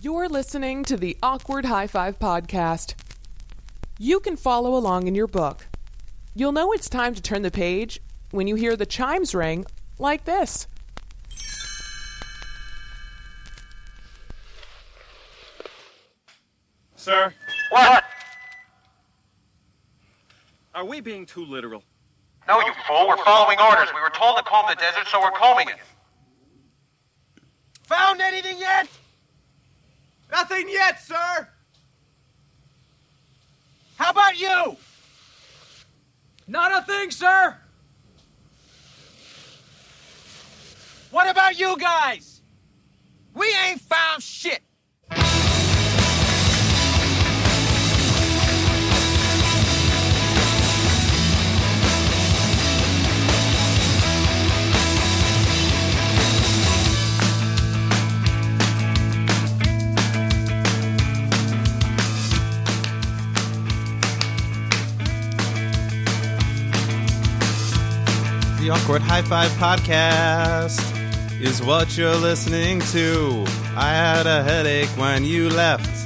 You're listening to the Awkward High Five podcast. You can follow along in your book. You'll know it's time to turn the page when you hear the chimes ring like this. Sir, What? are we being too literal? No, you fool. We're following orders. We were told to comb the desert, so we're combing it. Found anything yet? Nothing yet, sir. How about you? Not a thing, sir. What about you guys? We ain't found shit. The Awkward High Five Podcast is what you're listening to. I had a headache when you left.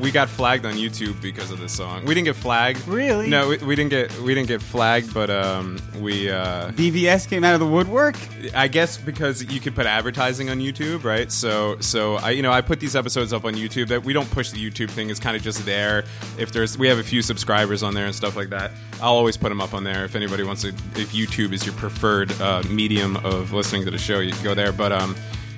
We got flagged on YouTube because of this song. We didn't get flagged. Really? No, we, we didn't get we didn't get flagged, but um, we uh, BVS came out of the woodwork. I guess because you could put advertising on YouTube, right? So, so I, you know, I put these episodes up on YouTube. That we don't push the YouTube thing; it's kind of just there. If there's, we have a few subscribers on there and stuff like that. I'll always put them up on there. If anybody wants to, if YouTube is your preferred uh, medium of listening to the show, you can go there. But um,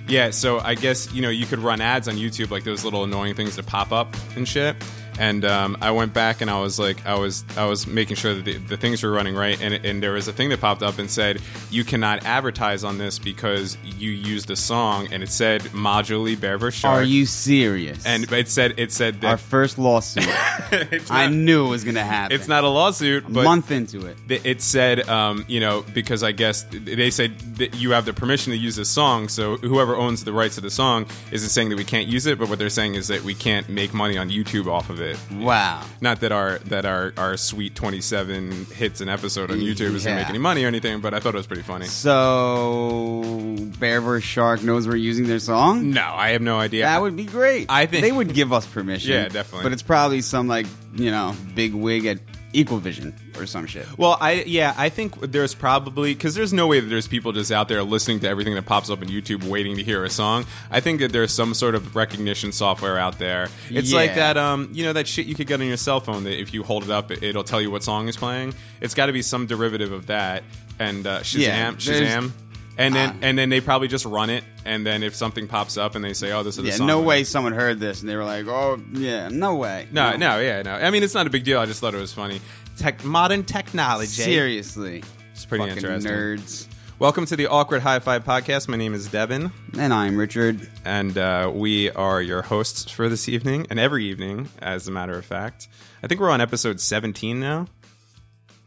yeah. So I guess you know you could run ads on YouTube, like those little annoying things that pop up and shit. And um, I went back and I was like, I was, I was making sure that the, the things were running right. And, and there was a thing that popped up and said, you cannot advertise on this because you used a song, and it said modularly Bear vs. Shark. Are you serious? And it said, it said our first lawsuit. it's I knew it was going to happen. it's not a lawsuit, a but month into it. th- it said, um, you know, because I guess they said that you have the permission to use this song, so whoever owns the rights to the song isn't saying that we can't use it, but what they're saying is that we can't make money on YouTube off of it. Wow. Not that our that our our sweet twenty seven hits an episode on YouTube is gonna make any money or anything, but I thought it was pretty funny. So Bear vs. Shark knows we're using their song. No, I have no idea. That would be great. I think- they would give us permission. Yeah, definitely. But it's probably some like you know big wig at Equal Vision or some shit. Well, I yeah, I think there's probably because there's no way that there's people just out there listening to everything that pops up on YouTube waiting to hear a song. I think that there's some sort of recognition software out there. It's like that um you know that shit you could get on your cell phone that if you hold it up it, it'll tell you what song is playing. It's got to be some derivative of that. And uh, Shazam, Yeah, Shazam. And then, Ah. and then they probably just run it, and then if something pops up and they say, "Oh, this is the Yeah, song," no way someone heard this and they were like, oh yeah, no way. No, no, yeah, no. I mean, it's not a big deal. I just thought it was funny. Tech, modern technology. Seriously, It's pretty fucking interesting. nerds. Welcome to the Awkward High Five podcast. My name is Devin, And I'm Richard. and uh, we are your hosts for this evening and every evening, as a matter of fact. I think we're on episode 17 now.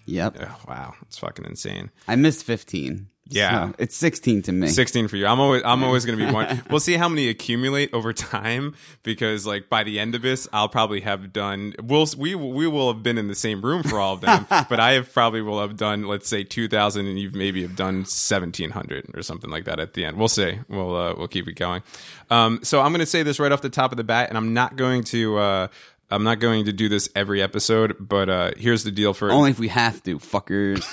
Yep. Oh, wow, it's fucking insane. I missed 15. Yeah. It's 16 to me. 16 for you. I'm always I'm always going to be one. We'll see how many accumulate over time because like by the end of this, I'll probably have done we'll we we will have been in the same room for all of them, but I have probably will have done let's say 2000 and you've maybe have done 1700 or something like that at the end. We'll see. We'll uh, we'll keep it going. Um so I'm going to say this right off the top of the bat and I'm not going to uh I'm not going to do this every episode, but uh, here's the deal for Only if we have to, fuckers.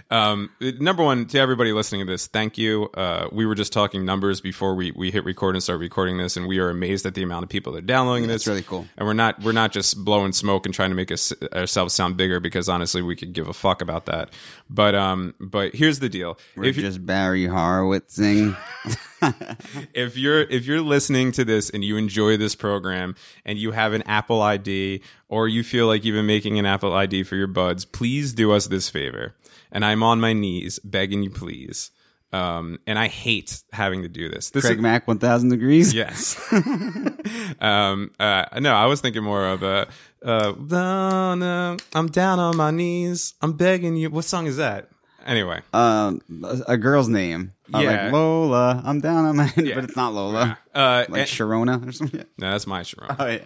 um, number one, to everybody listening to this, thank you. Uh, we were just talking numbers before we, we hit record and start recording this, and we are amazed at the amount of people that are downloading this. That's really cool. And we're not we're not just blowing smoke and trying to make us ourselves sound bigger because honestly, we could give a fuck about that. But um, but here's the deal: We're if you, just Barry Horowitzing. if you're if you're listening to this and you enjoy this program and you have an Apple ID or you feel like you've been making an Apple ID for your buds, please do us this favor. And I'm on my knees begging you, please. Um, and I hate having to do this. This Craig is, Mack, 1000 degrees. Yes. um, uh, no, I was thinking more of a, uh, no, no, I'm down on my knees. I'm begging you. What song is that? Anyway. Um, a, girl's name. Uh, Yeah. like Lola. I'm down on my. Yeah. But it's not Lola. Uh, Like and- Sharona or something. no, that's my Sharona. Oh, yeah.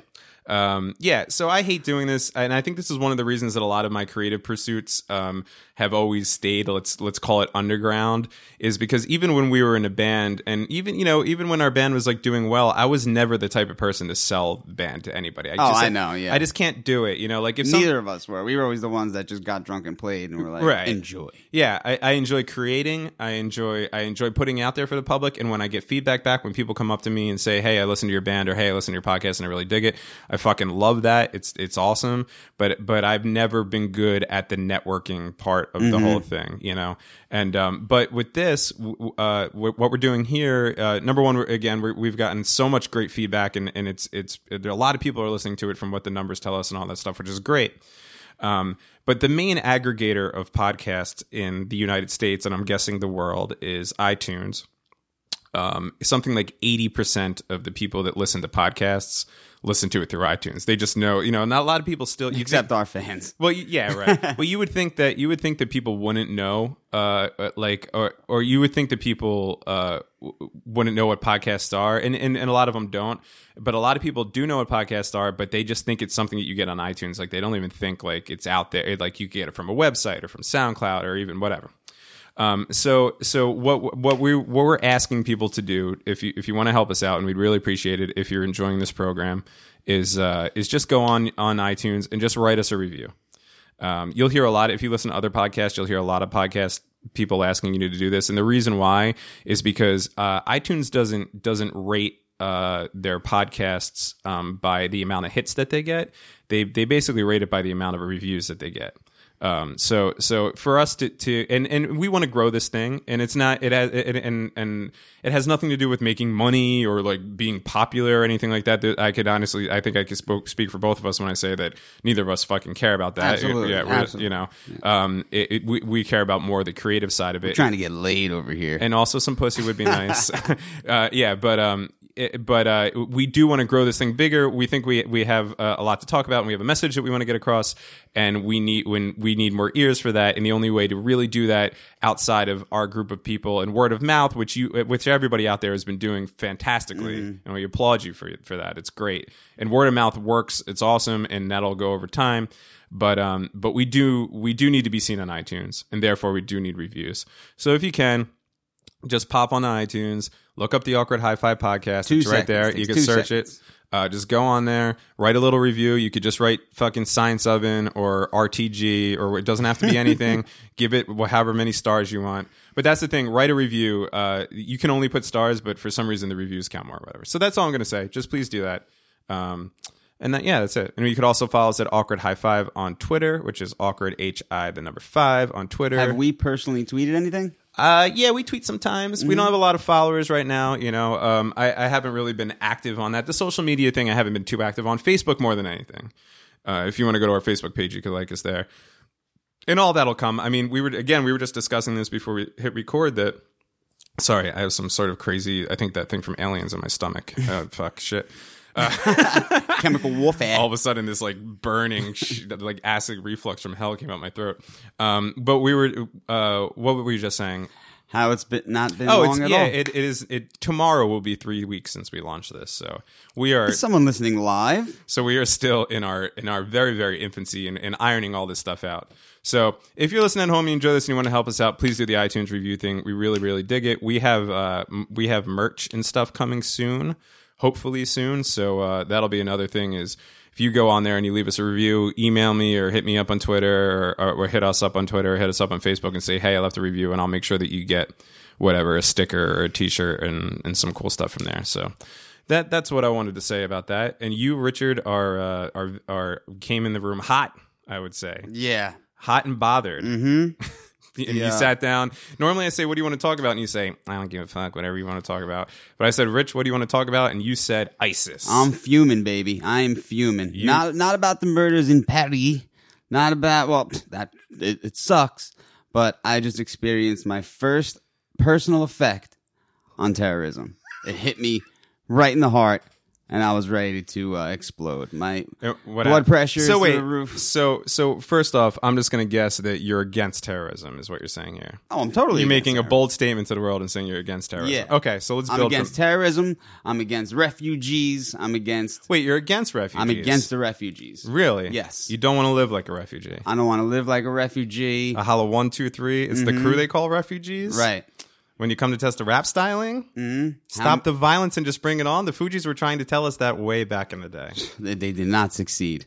um, yeah, so I hate doing this, and I think this is one of the reasons that a lot of my creative pursuits um, have always stayed. Let's let's call it underground, is because even when we were in a band, and even you know even when our band was like doing well, I was never the type of person to sell the band to anybody. I Oh, just, I know, yeah. I just can't do it. You know, like if some- Neither of us were. We were always the ones that just got drunk and played, and were like, Right. enjoy. Yeah, I, I enjoy creating. I enjoy I enjoy putting out there for the public. And when I get feedback back, when people come up to me and say, "Hey, I listened to your band," or "Hey, I listened to your podcast and I really dig it," I fucking love that. It's it's awesome. But but I've never been good at the networking part of the whole thing, you know. And um, but with this, uh, what we're doing here, uh, number one, we're, again, we're, we've gotten so much great feedback, and and it's it's there a lot of people are listening to it from what the numbers tell us and all that stuff, which is great. Um, but the main aggregator of podcasts in the United States, and I'm guessing the world, is iTunes. Um, something like 80% of the people that listen to podcasts listen to it through iTunes. They just know, you know, not a lot of people still, Except our fans. well, yeah, right. well, you would think that you would think that people wouldn't know, uh, uh, like, or or you would think that people uh wouldn't know what podcasts are, and, and and a lot of them don't. But a lot of people do know what podcasts are, but they just think it's something that you get on iTunes. Like they don't even think like it's out there. Like you get it from a website or from SoundCloud or even whatever. Um, so so what what we what we're asking people to do if you if you want to help us out and we'd really appreciate it if you're enjoying this program is uh, is just go on on iTunes and just write us a review. Um, you'll hear a lot if you listen to other podcasts. You'll hear a lot of podcast people asking you to do this, and the reason why is because uh, iTunes doesn't doesn't rate uh, their podcasts um, by the amount of hits that they get. They they basically rate it by the amount of reviews that they get. Um, so so for us to, to and, and we want to grow this thing and it's not it has it, and and it has nothing to do with making money or like being popular or anything like that. That I could honestly I think I could spoke, speak for both of us when I say that neither of us fucking care about that. Absolutely, yeah, we're- absolutely. you know, um, it, it, we we care about more the creative side of it Trying to get laid over here. and also some pussy would be nice. uh, yeah, but um, it, but uh, we do want to grow this thing bigger. We think we we have uh, a lot to talk about, and we have a message that we want to get across, and we need when we need more ears for that. And the only way to really do that outside of our group of people and word of mouth, which you which everybody out there has been doing fantastically, and we applaud you for for that. It's great, and word of mouth works. It's awesome, and that'll go over time but um but we do we do need to be seen on iTunes and therefore we do need reviews. So if you can just pop on iTunes, look up the Awkward High Five podcast. Two it's right seconds. there. You can search seconds. it. Uh, just go on there, write a little review. You could just write fucking Science Oven or RTG, or it doesn't have to be anything. Give it however many stars you want. But that's the thing. Write a review. Uh, you can only put stars, but for some reason the reviews count more, or whatever. So that's all I'm going to say. Just please do that. Um, and that, yeah, that's it. And you could also follow us at Awkward High Five on Twitter, which is Awkward H I the number five on Twitter. Have we personally tweeted anything? Uh, yeah, we tweet sometimes. We don't have a lot of followers right now. You know, um, I, I haven't really been active on that. The social media thing, I haven't been too active on Facebook more than anything. Uh, if you want to go to our Facebook page, you can like us there, and all that'll come. I mean, we were again, we were just discussing this before we hit record. That sorry, I have some sort of crazy. I think that thing from Aliens in my stomach. Uh, fuck shit. Chemical warfare. all of a sudden this like burning sh- like acid reflux from hell came out my throat um but we were uh what were we just saying How it's been not been oh long at yeah all. it, it is it tomorrow will be three weeks since we launched this so we are Is someone listening live? so we are still in our in our very very infancy and, and ironing all this stuff out so if you're listening at home and you enjoy this and you want to help us out please do the itunes review thing we really really dig it we have uh m- we have merch and stuff coming soon hopefully soon so uh that'll be another thing is if you go on there and you leave us a review email me or hit me up on twitter or, or, hit us up on twitter or hit us up on facebook and say hey i left a review and i'll make sure that you get whatever a sticker or a t-shirt and and some cool stuff from there so that that's what I wanted to say about that. And you, Richard, are uh, are are came in the room hot. I would say Yeah. hot and bothered. Mm-hmm. and you sat down. Normally, I say, "What do you want to talk about?" And you say, "I don't give a fuck. Whatever you want to talk about." But I said, "Rich, what do you want to talk about?" And you said, "ISIS." I'm fuming, baby. I am fuming. Not not about the murders in Paris. Not about well, that it, it sucks. But I just experienced my first personal effect on terrorism. It hit me right in the heart, and I was ready to uh, explode. My Uh, what blood pressure So wait, the roof. so so first off, I'm just gonna guess that you're against terrorism, is what you're saying here. Oh, I'm totally. You're making a bold statement to the world and saying you're against terrorism. Yeah. Okay, so let's I'm build. against from- terrorism. I'm against refugees. I'm against. wait, you're against refugees. I'm against the refugees. Really? Yes. You don't want to live like a refugee. I don't want to live like a refugee. A hollow one, two, three. It's the crew they call refugees. Mm-hmm. right. When you come to test the rap styling, mm-hmm. stop the violence and just bring it on. The Fugees were trying to tell us that way back in the day. They, they did not succeed.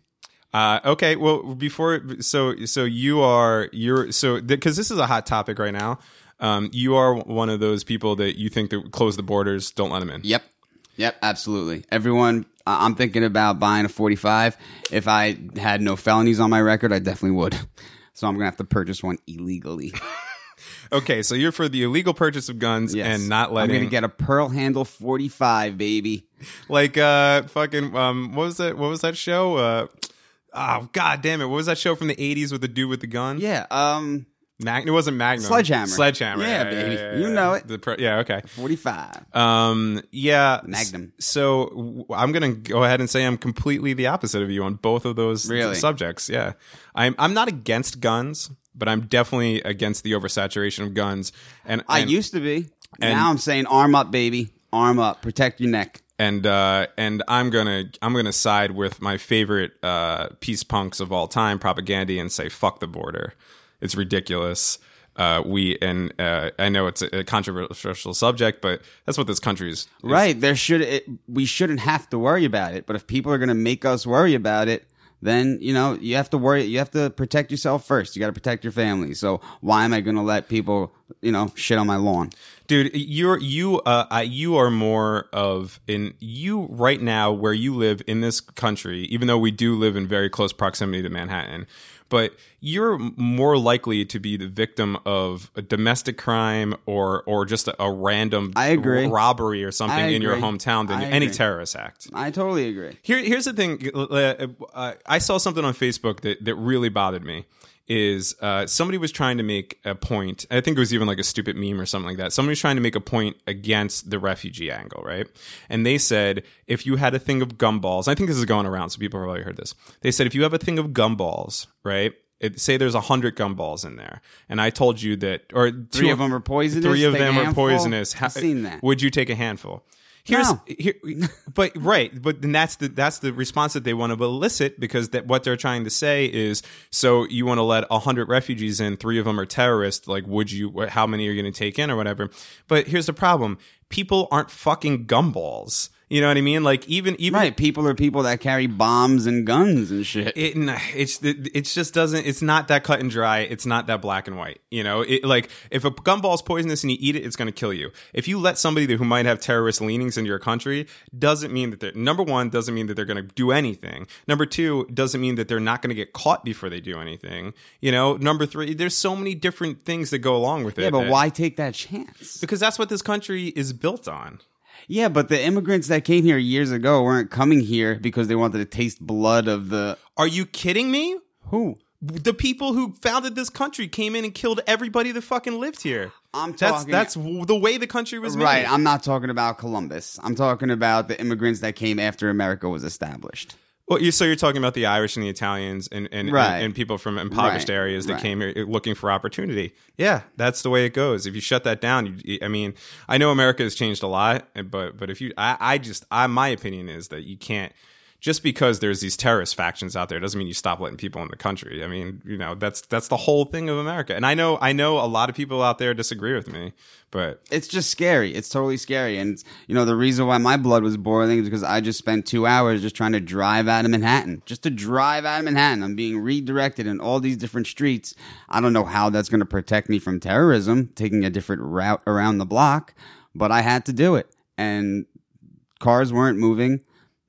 Uh, okay, well, before so so you are you're so because this is a hot topic right now. Um, you are one of those people that you think that close the borders, don't let them in. Yep. Yep. Absolutely. Everyone. I'm thinking about buying a 45. If I had no felonies on my record, I definitely would. So I'm gonna have to purchase one illegally. Okay, so you're for the illegal purchase of guns Yes. and not letting. I'm gonna get a pearl handle 45, baby. like uh fucking um what was that what was that show uh oh god damn it what was that show from the 80s with the dude with the gun Yeah. Um. Mag- it wasn't Magnum Sledgehammer. Sledgehammer Yeah, baby. You know it. the pro- yeah okay 45. um yeah Magnum. so w- I'm gonna go ahead and say I'm completely the opposite of you on both of those Really? subjects yeah I'm I'm not against guns but I'm definitely against the oversaturation of guns and I used to be. and- now I'm saying arm up, baby. Arm up. Protect your neck. and uh, and I'm gonna I'm gonna side with my favorite uh, peace punks of all time, Propagandhi, and say fuck the border. It's ridiculous. Uh, we and uh, I know it's a, a controversial subject, but that's what this country is. Right. There should it, we shouldn't have to worry about it. But if people are going to make us worry about it, then you know you have to worry. You have to protect yourself first. You got to protect your family. So why am I going to let people you know shit on my lawn? dude you're you uh you are more of in you right now where you live in this country even though we do live in very close proximity to manhattan but you're more likely to be the victim of a domestic crime or or just a, a random I agree. robbery or something I in your hometown than I any agree. terrorist act I totally agree. here, here's the thing. Uh, I saw something on Facebook that, that really bothered me. Is uh, somebody was trying to make a point? I think it was even like a stupid meme or something like that. Somebody was trying to make a point against the refugee angle, right? And they said if you had a thing of gumballs, I think this is going around, so people have probably heard this. They said if you have a thing of gumballs, right? It, say there's a hundred gumballs in there, and I told you that, or Three of them are poisonous. Three of them are handful? poisonous. I've seen that. Would you take a handful? Here's, No. here, but right, but then that's the that's the response that they want to elicit because that what they're trying to say is so you want to let a hundred refugees in, three of them are terrorists. Like, would you? How many are you going to take in or whatever? But here's the problem: people aren't fucking gumballs. You know what I mean? Like even even Right. People are people that carry bombs and guns and shit. it it's it, it's just doesn't it's not that cut and dry it's not that black and white you know it like if a gumball's poisonous and you eat it it's going to kill you if you let somebody who might have terrorist leanings into your country doesn't mean that they're number one doesn't mean that they're going to do anything number two doesn't mean that they're not going to get caught before they do anything you know number three there's so many different things that go along with it yeah, but why take that chance? because that's what this country is built on Yeah, but the immigrants that came here years ago weren't coming here because they wanted to taste blood of the are you kidding me who? the people who founded this country came in and killed everybody that fucking lived here. I'm that's talking- that's w- the way the country was made. Right. I'm not talking about Columbus. I'm talking about the immigrants that came after America was established. Well, you, so you're talking about the Irish and the Italians and and, Right. and, and people from impoverished Right. areas that Right. came here looking for opportunity. Yeah, that's the way it goes. If you shut that down, you, I mean, I know America has changed a lot, but but if you, I, I just, I, my opinion is that you can't. Just because there's these terrorist factions out there doesn't mean you stop letting people in the country. I mean, you know, that's that's the whole thing of America. And I know I know a lot of people out there disagree with me, but It's just scary. It's totally scary. And, you know, the reason why my blood was boiling is because I just spent two hours just trying to drive out of Manhattan. Just to drive out of Manhattan. I'm being redirected in all these different streets. I don't know how that's going to protect me from terrorism, taking a different route around the block, but I had to do it. And cars weren't moving.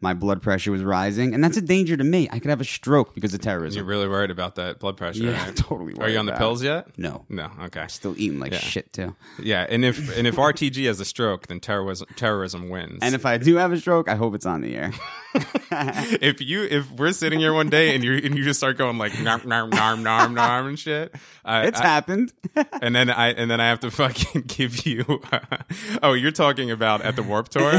My blood pressure was rising, and that's a danger to me. I could have a stroke because of terrorism. You're really worried about that blood pressure. Yeah, right? totally Are you on the pills it. yet? No. No. Okay. Still eating like Yeah. shit too. Yeah, and if and if RTG has a stroke, then terrorism terrorism wins. And if I do have a stroke, I hope it's on the air. if you if we're sitting here one day and you and you just start going like narm narm narm narm narm and shit, I, It's I- happened. and then I and then I have to fucking give you. oh, you're talking about at the Warped Tour?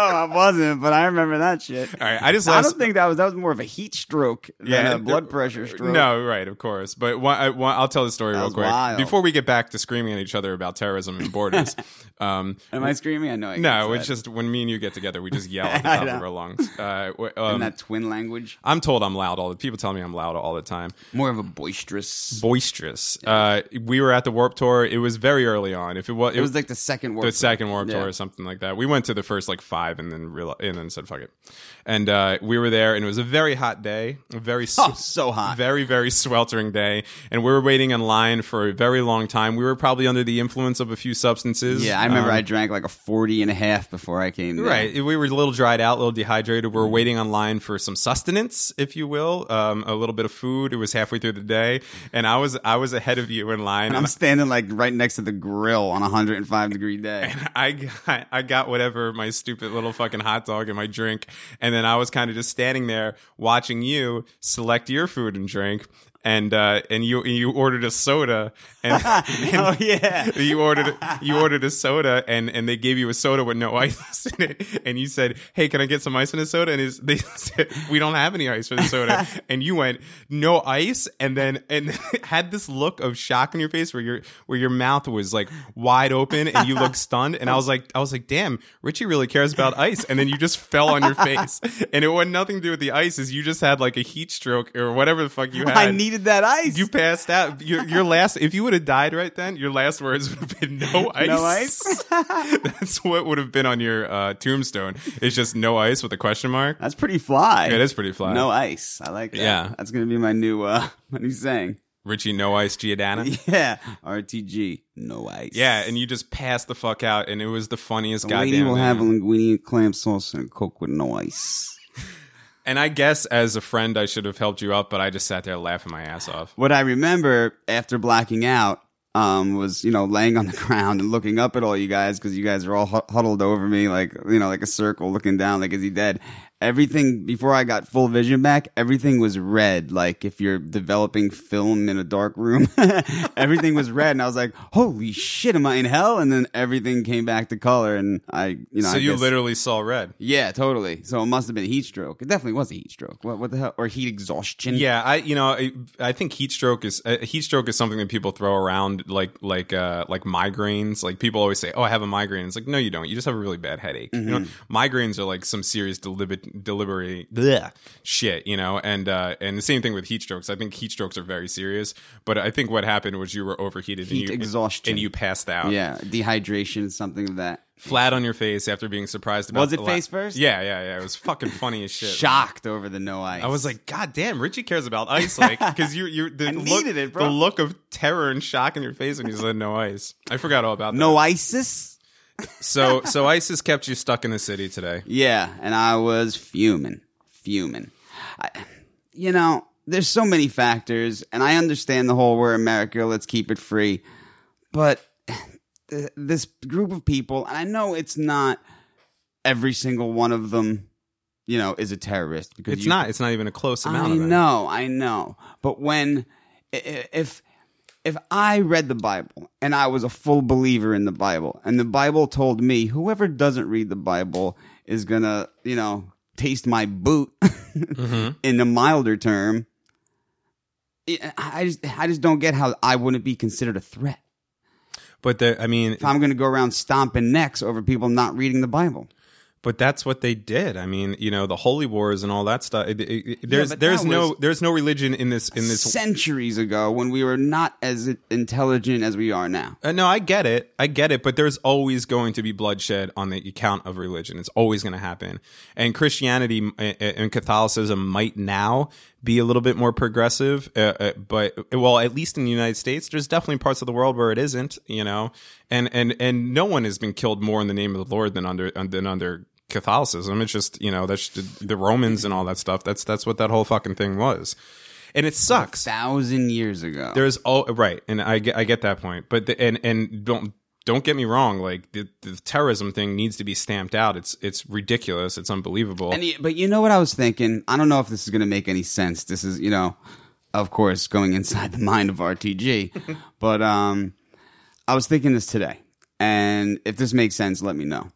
I wasn't, but I remember that shit. All right, I just I don't think that was that was more of a heat stroke than Yeah, a blood pressure stroke. No, right, of course. But one, I, one, I'll tell the story That real quick wild. before we get back to screaming at each other about terrorism and borders. um, Am I screaming? I know. I no, it's say just when me and you get together, we just yell at the top of our lungs. Uh, um, in that twin language. I'm told I'm loud all the people tell me I'm loud all the time. More of a boisterous. Boisterous. Uh, we were at the Warped Tour. It was very early on. If it was, It was like the second word. the second Warped Tour or something like that. We went to the first like five and then real and then said fuck it. And uh, we were there, and it was a very hot day, a very Oh, so hot. very very sweltering day, and we were waiting in line for a very long time. We were probably under the influence of a few substances. Yeah, I remember Um, I drank like a 40 and a half before I came there. Right, we were a little dried out, a little dehydrated. We were waiting on line for some sustenance, if you will, um, a little bit of food. It was halfway through the day, and I was I was ahead of you in line. And I'm standing like right next to the grill on a 105 degree day. I got, I got whatever my stupid little fucking hot dog and my drink, and then I was kind of just standing there watching you select your food and drink, and uh, and you you ordered a soda, and, oh yeah. you ordered you ordered a soda, and and they gave you a soda with no ice in it, and you said, "Hey, can I get some ice in the soda?" And they said, "We don't have any ice for the soda," and you went, "No ice," and then and had this look of shock on your face where your where your mouth was like wide open and you looked stunned, and I was like, I was like, "Damn, Richie really cares about ice," and then you just fell on your face, and it had nothing to do with the ice, is you just had like a heat stroke or whatever the fuck you had. I needed that ice. You passed out. Your your last. If you would have died right then, your last words would have been no ice. No ice? That's what would have been on your uh, tombstone. It's just no ice with a question mark. That's pretty fly. It is pretty fly. No ice. I like that. Yeah. That's gonna be my new uh my new saying. Richie, no ice, Giordana. Yeah. RTG. No ice. Yeah, and you just passed the fuck out, and it was the funniest the goddamn lady will thing. have a linguine clam sauce and a coke with no ice. And I guess as a friend, I should have helped you up, but I just sat there laughing my ass off. What I remember after blacking out um, was, you know, laying on the ground and looking up at all you guys because you guys are all huddled over me like, you know, like a circle looking down, like, is he dead? Everything, before I got full vision back, everything was red. Like if you're developing film in a dark room, everything was red. And I was like, holy shit, am I in hell? And then everything came back to color. And I, you know, So I you guess- literally saw red. Yeah, totally. So it must have been a heat stroke. It definitely was a heat stroke. What, what the hell? Or heat exhaustion. Yeah, I you know I, I think heat stroke is uh, heat stroke is something that people throw around like like uh like migraines. Like people always say, "Oh, I have a migraine." It's like no, you don't. You just have a really bad headache. You know, migraines are like some serious deliberate deliberate bleh, shit. You know, and uh and the same thing with heat strokes. I think heat strokes are very serious. But I think what happened was you were overheated Heat and you exhaustion. and you passed out. Yeah, dehydration, something of that. flat on your face after being surprised about. Was it the la- face first? Yeah, yeah, yeah. It was fucking funny as shit. Shocked over the no ice. I was like, God damn, Richie cares about ice, like, because you, you, the look, needed it, the look of terror and shock in your face when you said no ice. I forgot all about that. no ISIS? So, so ISIS kept you stuck in the city today. Yeah, and I was fuming, fuming. I, you know, there's so many factors, and I understand the whole "we're America, let's keep it free," but th- this group of people, and I know it's not every single one of them, you know, is a terrorist because It's you- not. It's not even a close amount I know, I know. But when if if I read the Bible and I was a full believer in the Bible and the Bible told me whoever doesn't read the Bible is going to, you know, taste my boot Mm-hmm. in a milder term, I I just I just don't get how I wouldn't be considered a threat. But the, I mean, If I'm going to go around stomping necks over people not reading the Bible. But that's what they did. I mean, you know, the holy wars and all that stuff. It, it, it- there's, but there's no, there's no religion in this, in this. Centuries ago when we were not as intelligent as we are now. Uh, no, I get it. I get it. But there's always going to be bloodshed on the account of religion. It's always going to happen. And Christianity and Catholicism might now be a little bit more progressive. Uh, uh, but, well, at least in the United States, there's definitely parts of the world where it isn't, you know? And, and, and no one has been killed more in the name of the Lord than under, than under Catholicism. It's just, you know, that's the, the Romans and all that stuff. That's, that's what that whole fucking thing was. And it sucks. thousand years ago. There's all right, and I get I get that point, but the, and and don't don't get me wrong, like the, the terrorism thing needs to be stamped out. It's it's ridiculous. It's unbelievable. And but you know what I was thinking? I don't know if this is going to make any sense. This is, you know, of course, going inside the mind of RTG. but um, I was thinking this today, and if this makes sense, let me know.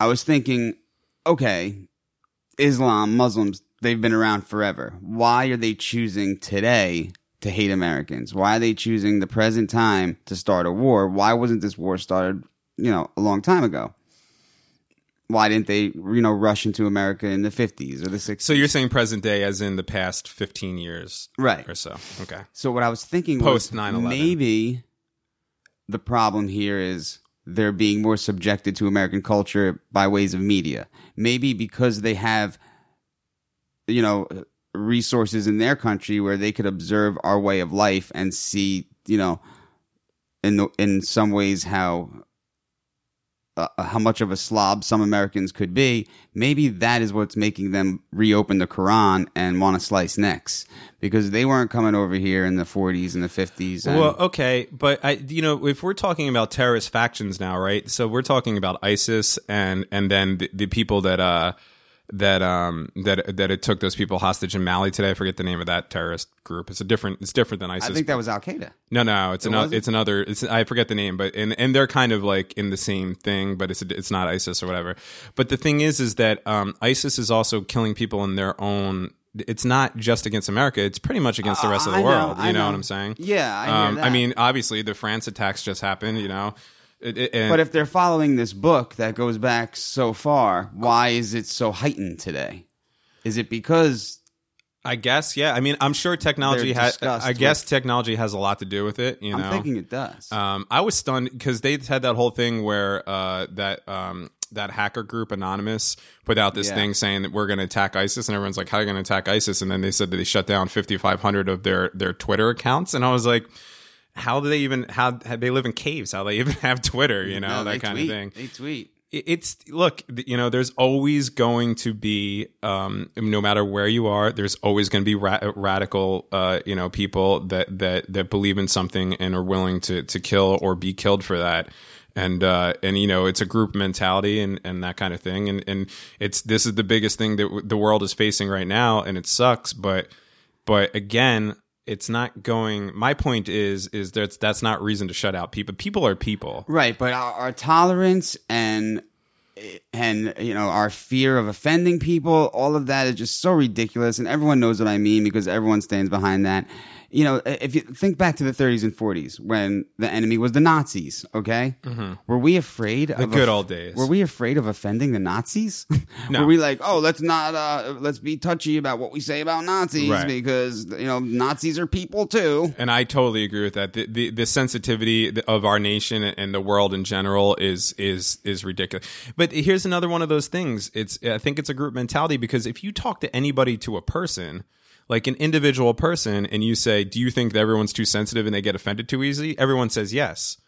I was thinking, okay, Islam, Muslims, they've been around forever. Why are they choosing today to hate Americans? Why are they choosing the present time to start a war? Why wasn't this war started, you know, a long time ago? Why didn't they, you know, rush into America in the 50s or the 60s? So you're saying present day as in the past 15 years Right. or so. Okay. So what I was thinking Post was 9/11. maybe the problem here is they're being more subjected to American culture by ways of media. Maybe because they have, you know, resources in their country where they could observe our way of life and see, you know, in the, in some ways how uh, how much of a slob some Americans could be. Maybe that is what's making them reopen the Quran and want to slice necks because they weren't coming over here in the 40s and the 50s. And, Well, okay, but I, you know, if we're talking about terrorist factions now, right? So we're talking about ISIS and and then the, the people that uh that um that that it took those people hostage in Mali today. I forget the name of that terrorist group. It's a different. It's different than ISIS. I think that was Al Qaeda. No, no, it's another. It's another. It's I forget the name, but and and they're kind of like in the same thing, but it's it's not ISIS or whatever. But the thing is, is that um, ISIS is also killing people in their own. It's not just against America; it's pretty much against the rest of the know, world. I you know, know. what I'm saying? Yeah, I um, that. I mean, obviously, the France attacks just happened. You know, It- it- and- But if they're following this book that goes back so far, why is it so heightened today? Is it because I guess, yeah. I mean, I'm sure technology has. I guess technology has a lot to do with it. You know, I'm thinking it does? Um, I was stunned because they had that whole thing where uh, that um, that hacker group Anonymous put out this Yeah. thing saying that we're going to attack ISIS, and everyone's like, "How are you going to attack ISIS?" And then they said that they shut down 5,500 of their their Twitter accounts, and I was like, "How do they even? How, how they live in caves? How they even have Twitter? You know No, that kind tweet. of thing." They tweet. it's look you know there's always going to be um no matter where you are there's always going to be ra- radical uh you know people that that that believe in something and are willing to to kill or be killed for that and uh and you know it's a group mentality and and that kind of thing and and it's this is the biggest thing that w- the world is facing right now and it sucks but but again it's not going my point is is that's that's not reason to shut out people people are people Right, but our, our tolerance and and you know our fear of offending people, all of that is just so ridiculous, and everyone knows what I mean because everyone stands behind that. You know, if you think back to the 30s and 40s when the enemy was the Nazis, okay? Were we afraid of the of good old days. Were we afraid of offending the Nazis? No. were we like, oh, let's not, uh, let's be touchy about what we say about Nazis Right. because you know Nazis are people too. and I totally agree with that. The, the the sensitivity of our nation and the world in general is is is ridiculous. But here's another one of those things. It's I think it's a group mentality because if you talk to anybody to a person, like an individual person, and you say, "Do you think that everyone's too sensitive and they get offended too easily?" Everyone says yes.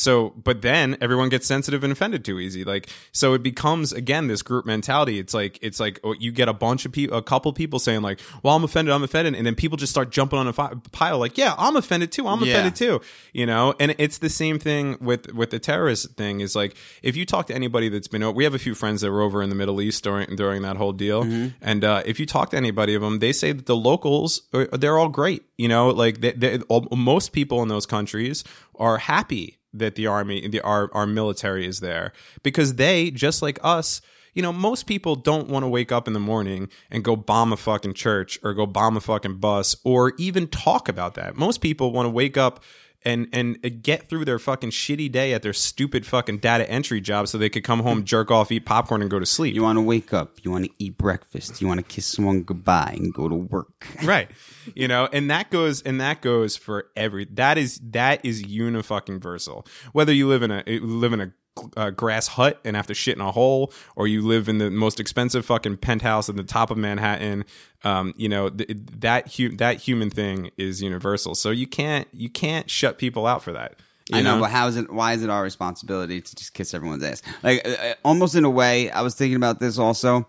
So, but then everyone gets sensitive and offended too easy. Like, so it becomes again this group mentality. It's like it's like oh, you get a bunch of people, a couple people saying like, "Well, I'm offended, I'm offended," and then people just start jumping on a fi- pile like, "Yeah, I'm offended too, I'm Yeah. offended too," you know. And it's the same thing with with the terrorist thing. Is like if you talk to anybody that's been, we have a few friends that were over in the Middle East during during that whole deal, and uh, if you talk to anybody of them, they say that the locals are, they're all great. You know, like they, they, all, most people in those countries are happy that the army, the our our military is there because they just like us. You know, most people don't want to wake up in the morning and go bomb a fucking church or go bomb a fucking bus or even talk about that. Most people want to wake up and and get through their fucking shitty day at their stupid fucking data entry job so they could come home, jerk off, eat popcorn, and go to sleep. You want to wake up. You want to eat breakfast. You want to kiss someone goodbye and go to work. right you know and that goes and that goes for every that is that is unifucking versal whether you live in a live in a uh, grass hut and have to shit in a hole or you live in the most expensive fucking penthouse at the top of manhattan um, you know th- that hu- that human thing is universal so you can't you can't shut people out for that you I know, but how is it? Why is it our responsibility to just kiss everyone's ass? Like, uh, uh, almost in a way, I was thinking about this also.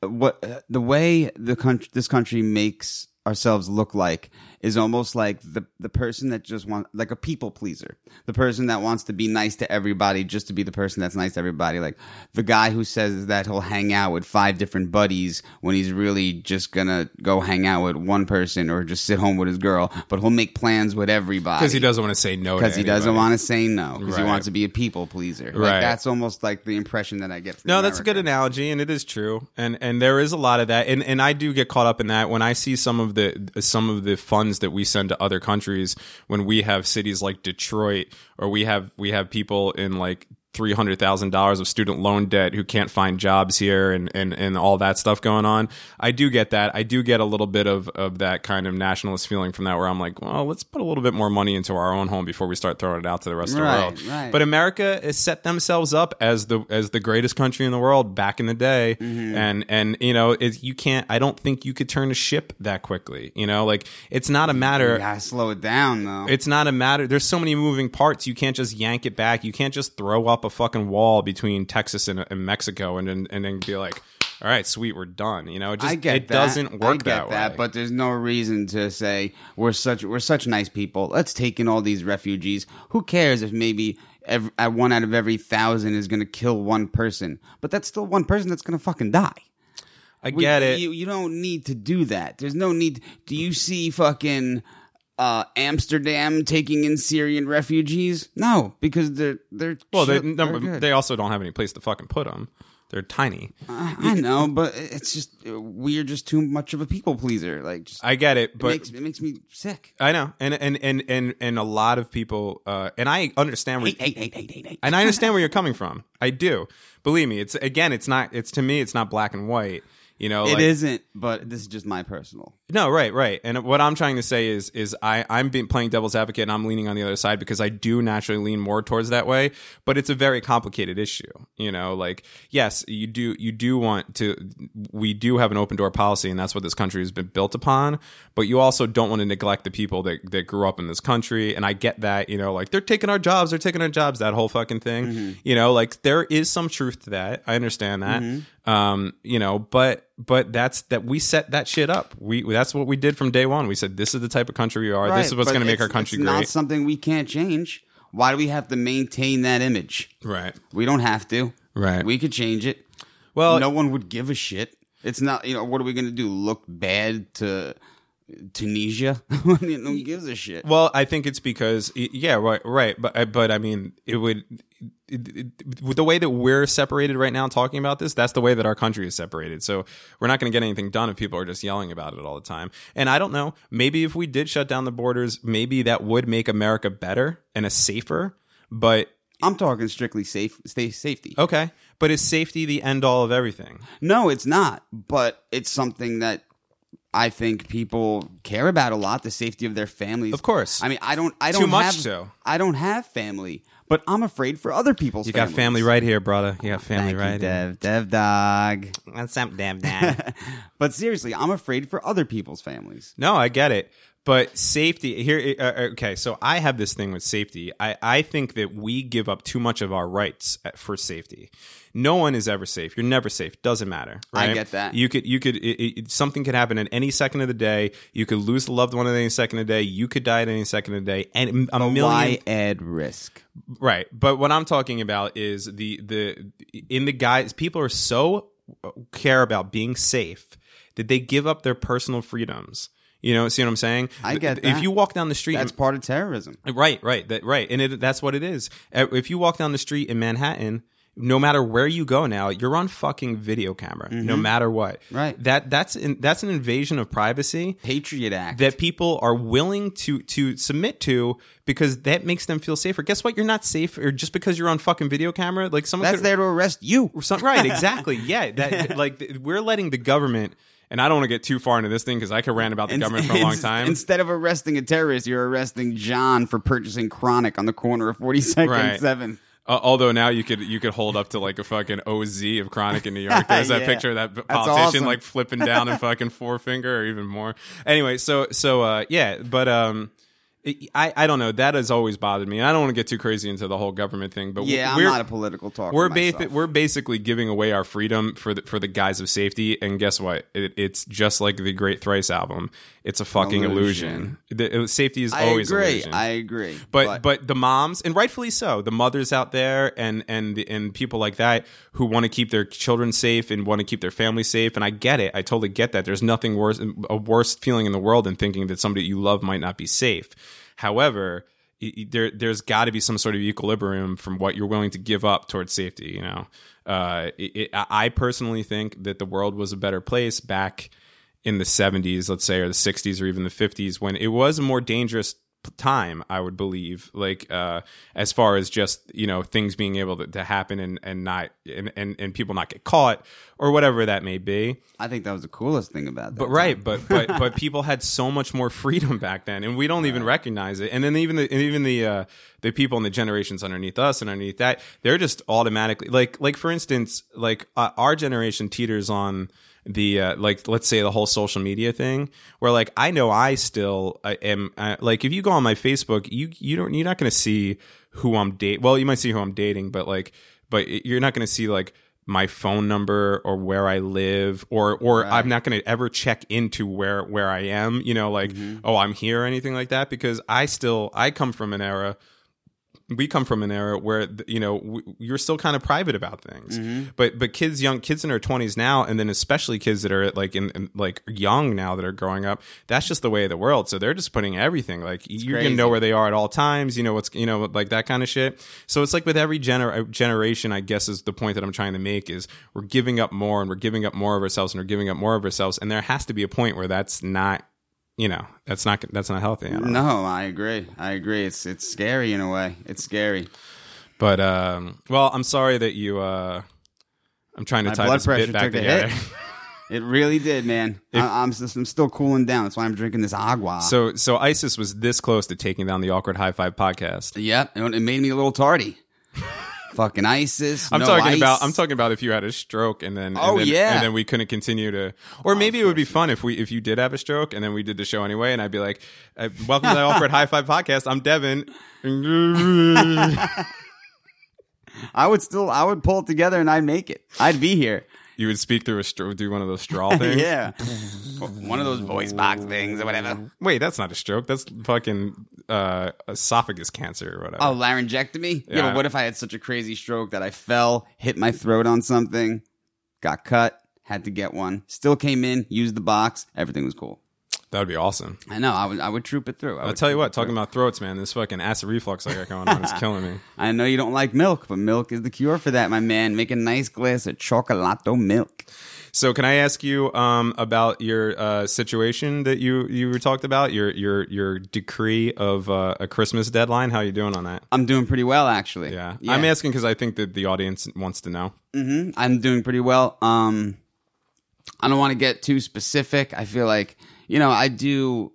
What uh, the way the country, this country makes ourselves look like is almost like the the person that just want like a people pleaser, the person that wants to be nice to everybody just to be the person that's nice to everybody, like the guy who says that he'll hang out with five different buddies when he's really just gonna go hang out with one person or just sit home with his girl, but he'll make plans with everybody because he doesn't want to say no. because he doesn't want to say no because he wants to be a people pleaser. Like, Right. that's almost like the impression that I get. From No, that's a good analogy, and it is true, and and there is a lot of that, and and I do get caught up in that when I see some of the some of the funds that we send to other countries when we have cities like Detroit or we have we have people in like three hundred thousand dollars of student loan debt who can't find jobs here and, and and all that stuff going on. I do get that. I do get a little bit of of that kind of nationalist feeling from that, where I'm like, well, let's put a little bit more money into our own home before we start throwing it out to the rest of the world. right. But America has set themselves up as the as the greatest country in the world back in the day, Mm-hmm. and and you know it, you can't. I don't think you could turn a ship that quickly. You know, like it's not a matter. Gotta slow it down though. It's not a matter. There's so many moving parts. You can't just yank it back. You can't just throw up a fucking wall between Texas and, and Mexico and then and then be like, all right, sweet, we're done. You know, it just I get it that. doesn't work I get that, that, way. but there's no reason to say we're such we're such nice people. Let's take in all these refugees. Who cares if maybe every, one out of every thousand is going to kill one person? But that's still one person that's going to fucking die. I We- get it. You, you don't need to do that. There's no need. Do you see fucking uh, Amsterdam taking in Syrian refugees? No, because they're they're well, they they're good. they also don't have any place to fucking put them. They're tiny. I I know, but it's just we're just too much of a people pleaser. Like, just, I get it, it but makes it makes me sick. I know, and and and and and a lot of people, uh, and I understand where, hate, hate, hate. and I understand where you're coming from. I do. Believe me, it's again, it's not. It's to me, it's not black and white. You know, It like, not but this is just my personal. No, right, right. And what I'm trying to say is, is I I'm being playing devil's advocate, and I'm leaning on the other side because I do naturally lean more towards that way. But it's a very complicated issue. You know, like yes, you do you do want to. We do have an open door policy, and that's what this country has been built upon. But you also don't want to neglect the people that that grew up in this country. And I get that. You know, like they're taking our jobs, they're taking our jobs. That whole fucking thing. You know, like there is some truth to that. I understand that. Um, you know, but but that's that we set that shit up. We that's what we did from day one. We said this is the type of country we are. this is what's going to make our country it's Not something we can't change. Why do we have to maintain that image? right. We don't have to. Right. We could change it. Well, no one would give a shit. It's not. You know what are we going to do? Look bad to Tunisia? no one gives a shit. Well, I think it's because yeah, right, right. But uh, but I mean, it would it, it, with the way that we're separated right now, talking about this, that's the way that our country is separated. So we're not going to get anything done if people are just yelling about it all the time. And I don't know. Maybe if we did shut down the borders, maybe that would make America better and a safer. But I'm talking strictly safe, stay safety. okay, but is safety the end all of everything? No, it's not. But it's something that I think people care about a lot. The safety of their families, Of course. I mean, I don't. I don't Too much have, so. I don't have family, but I'm afraid for other people's. Families. You got families. family right here, brother. You got family Thank you, right here. Dev. Dev dog. What's up, damn dad? But seriously, I'm afraid for other people's families. No, I get it. But safety here. Uh, okay, so I have this thing with safety. I, I think that we give up too much of our rights at- for safety. No one is ever safe. You're never safe. Doesn't matter. I get that. You could you could it, it, something could happen at any second of the day. You could lose a loved one at any second of the day. You could die at any second of the day. And a million Why add risk? Right. But what I'm talking about is the the in the guys people are so uh, care about being safe that they give up their personal freedoms. You know, see what I'm saying? I get If you walk down the street, That's part of terrorism. right, right, that right, and it, that's what it is. If you walk down the street in Manhattan, no matter where you go now, you're on fucking video camera, no matter what. Mm-hmm. Right. That that's in, that's an invasion of privacy Patriot Act. that people are willing to to submit to because that makes them feel safer. Guess what? You're not safe, or just because you're on fucking video camera, like someone That's could, there to arrest you. some, right? Exactly. Yeah. That like we're letting the government, and I don't want to get too far into this thing because I could rant about the government for a long time. Instead of arresting a terrorist, you're arresting John for purchasing chronic on the corner of 42nd Right. and 7th. Uh, although now you could you could hold up to like a fucking OZ of Chronic in New York. There's that Yeah. picture of that That's politician awesome. like flipping down and fucking forefinger or even more. Anyway, so so uh, yeah, but um, I, I don't know. That has always bothered me. I don't want to get too crazy into the whole government thing, but Yeah, I'm we're, not a political talker. we're ba- we're basically giving away our freedom for the for the guise of safety. And guess what? It, it's just like the Great Thrice album. It's a fucking illusion. Illusion. The, uh, safety is I always agree. illusion. I agree. but, but the moms and rightfully so the mothers out there and and and people like that who want to keep their children safe and want to keep their family safe and i get it i totally get that there's nothing worse a worse feeling in the world than thinking that somebody you love might not be safe however there there's got to be some sort of equilibrium from what you're willing to give up towards safety you know? Uh it, it, i personally think that the world was a better place back in the 70s let's say or the 60s or even the 50s when it was a more dangerous time i would believe like uh as far as just you know things being able to, to happen and and not and, and and people not get caught or whatever that may be. I think that was the coolest thing about that. but right but but but people had so much more freedom back then and we don't even recognize it. And then even the and even the uh the people in the generations underneath us and underneath that they're just automatically like like for instance like uh, our generation teeters on the uh, like let's say the whole social media thing where like I know I still I am uh, like if you go on my Facebook you you don't you're not going to see who I'm date well you might see who I'm dating but like but you're not going to see like my phone number or where I live or or I'm not going to ever check into where where I am you know like oh I'm here or anything like that because I still I come from an era we come from an era where you know w- you're still kind of private about things. Mm-hmm. But but kids young kids in their 20s now and then especially kids that are like in, in like young now that are growing up that's just the way of the world. So they're just putting everything like you're gonna know where they are at all times you know what's you know like that kind of shit. So it's like with every gener- uh, generation i guess is the point that i'm trying to make is we're giving up more and we're giving up more of ourselves and we're giving up more of ourselves. And there has to be a point where that's not you know that's not that's not healthy I no, I agree. I agree. It's it's scary in a way. It's scary. But um, well, I'm sorry that you. Uh, I'm trying to My tie blood this bit back together. It really did, man. I, I'm just, I'm still cooling down. That's why I'm drinking this agua. so so ISIS was this close to taking down the awkward high five podcast. yep, it it made me a little tardy. Fucking ISIS. I'm no talking ice. about I'm talking about if you had a stroke and then Oh, and then, yeah. and then we couldn't continue to or maybe it would be fun if we if you did have a stroke and then we did the show anyway and I'd be like uh, welcome to the awkward high five podcast I'm Devin I would still, I would pull it together and I'd make it. I'd be here. You would speak through a straw do one of those straw things yeah, one of those voice box things or whatever. wait that's not a stroke that's fucking uh, esophagus cancer or whatever Oh, laryngectomy. Yeah. Yeah. but what if I had such a crazy stroke that I fell, hit my throat on something, got cut, had to get one, still came in, used the box, everything was cool. That would be awesome I know. I would. I would troop it through. I I'll tell you what, talking about throats, man, this fucking acid reflux I got going on is killing me. I know you don't like milk, but milk is the cure for that, my man. Make a nice glass of chocolato milk. So, can I ask you um, about your uh, situation that you you were talked about your your your decree of uh, a Christmas deadline? How are you doing on that? I'm doing pretty well, actually. Yeah, I'm asking because I think that the audience wants to know. hmm I'm doing pretty well. Um, I don't want to get too specific. I feel like you know I do.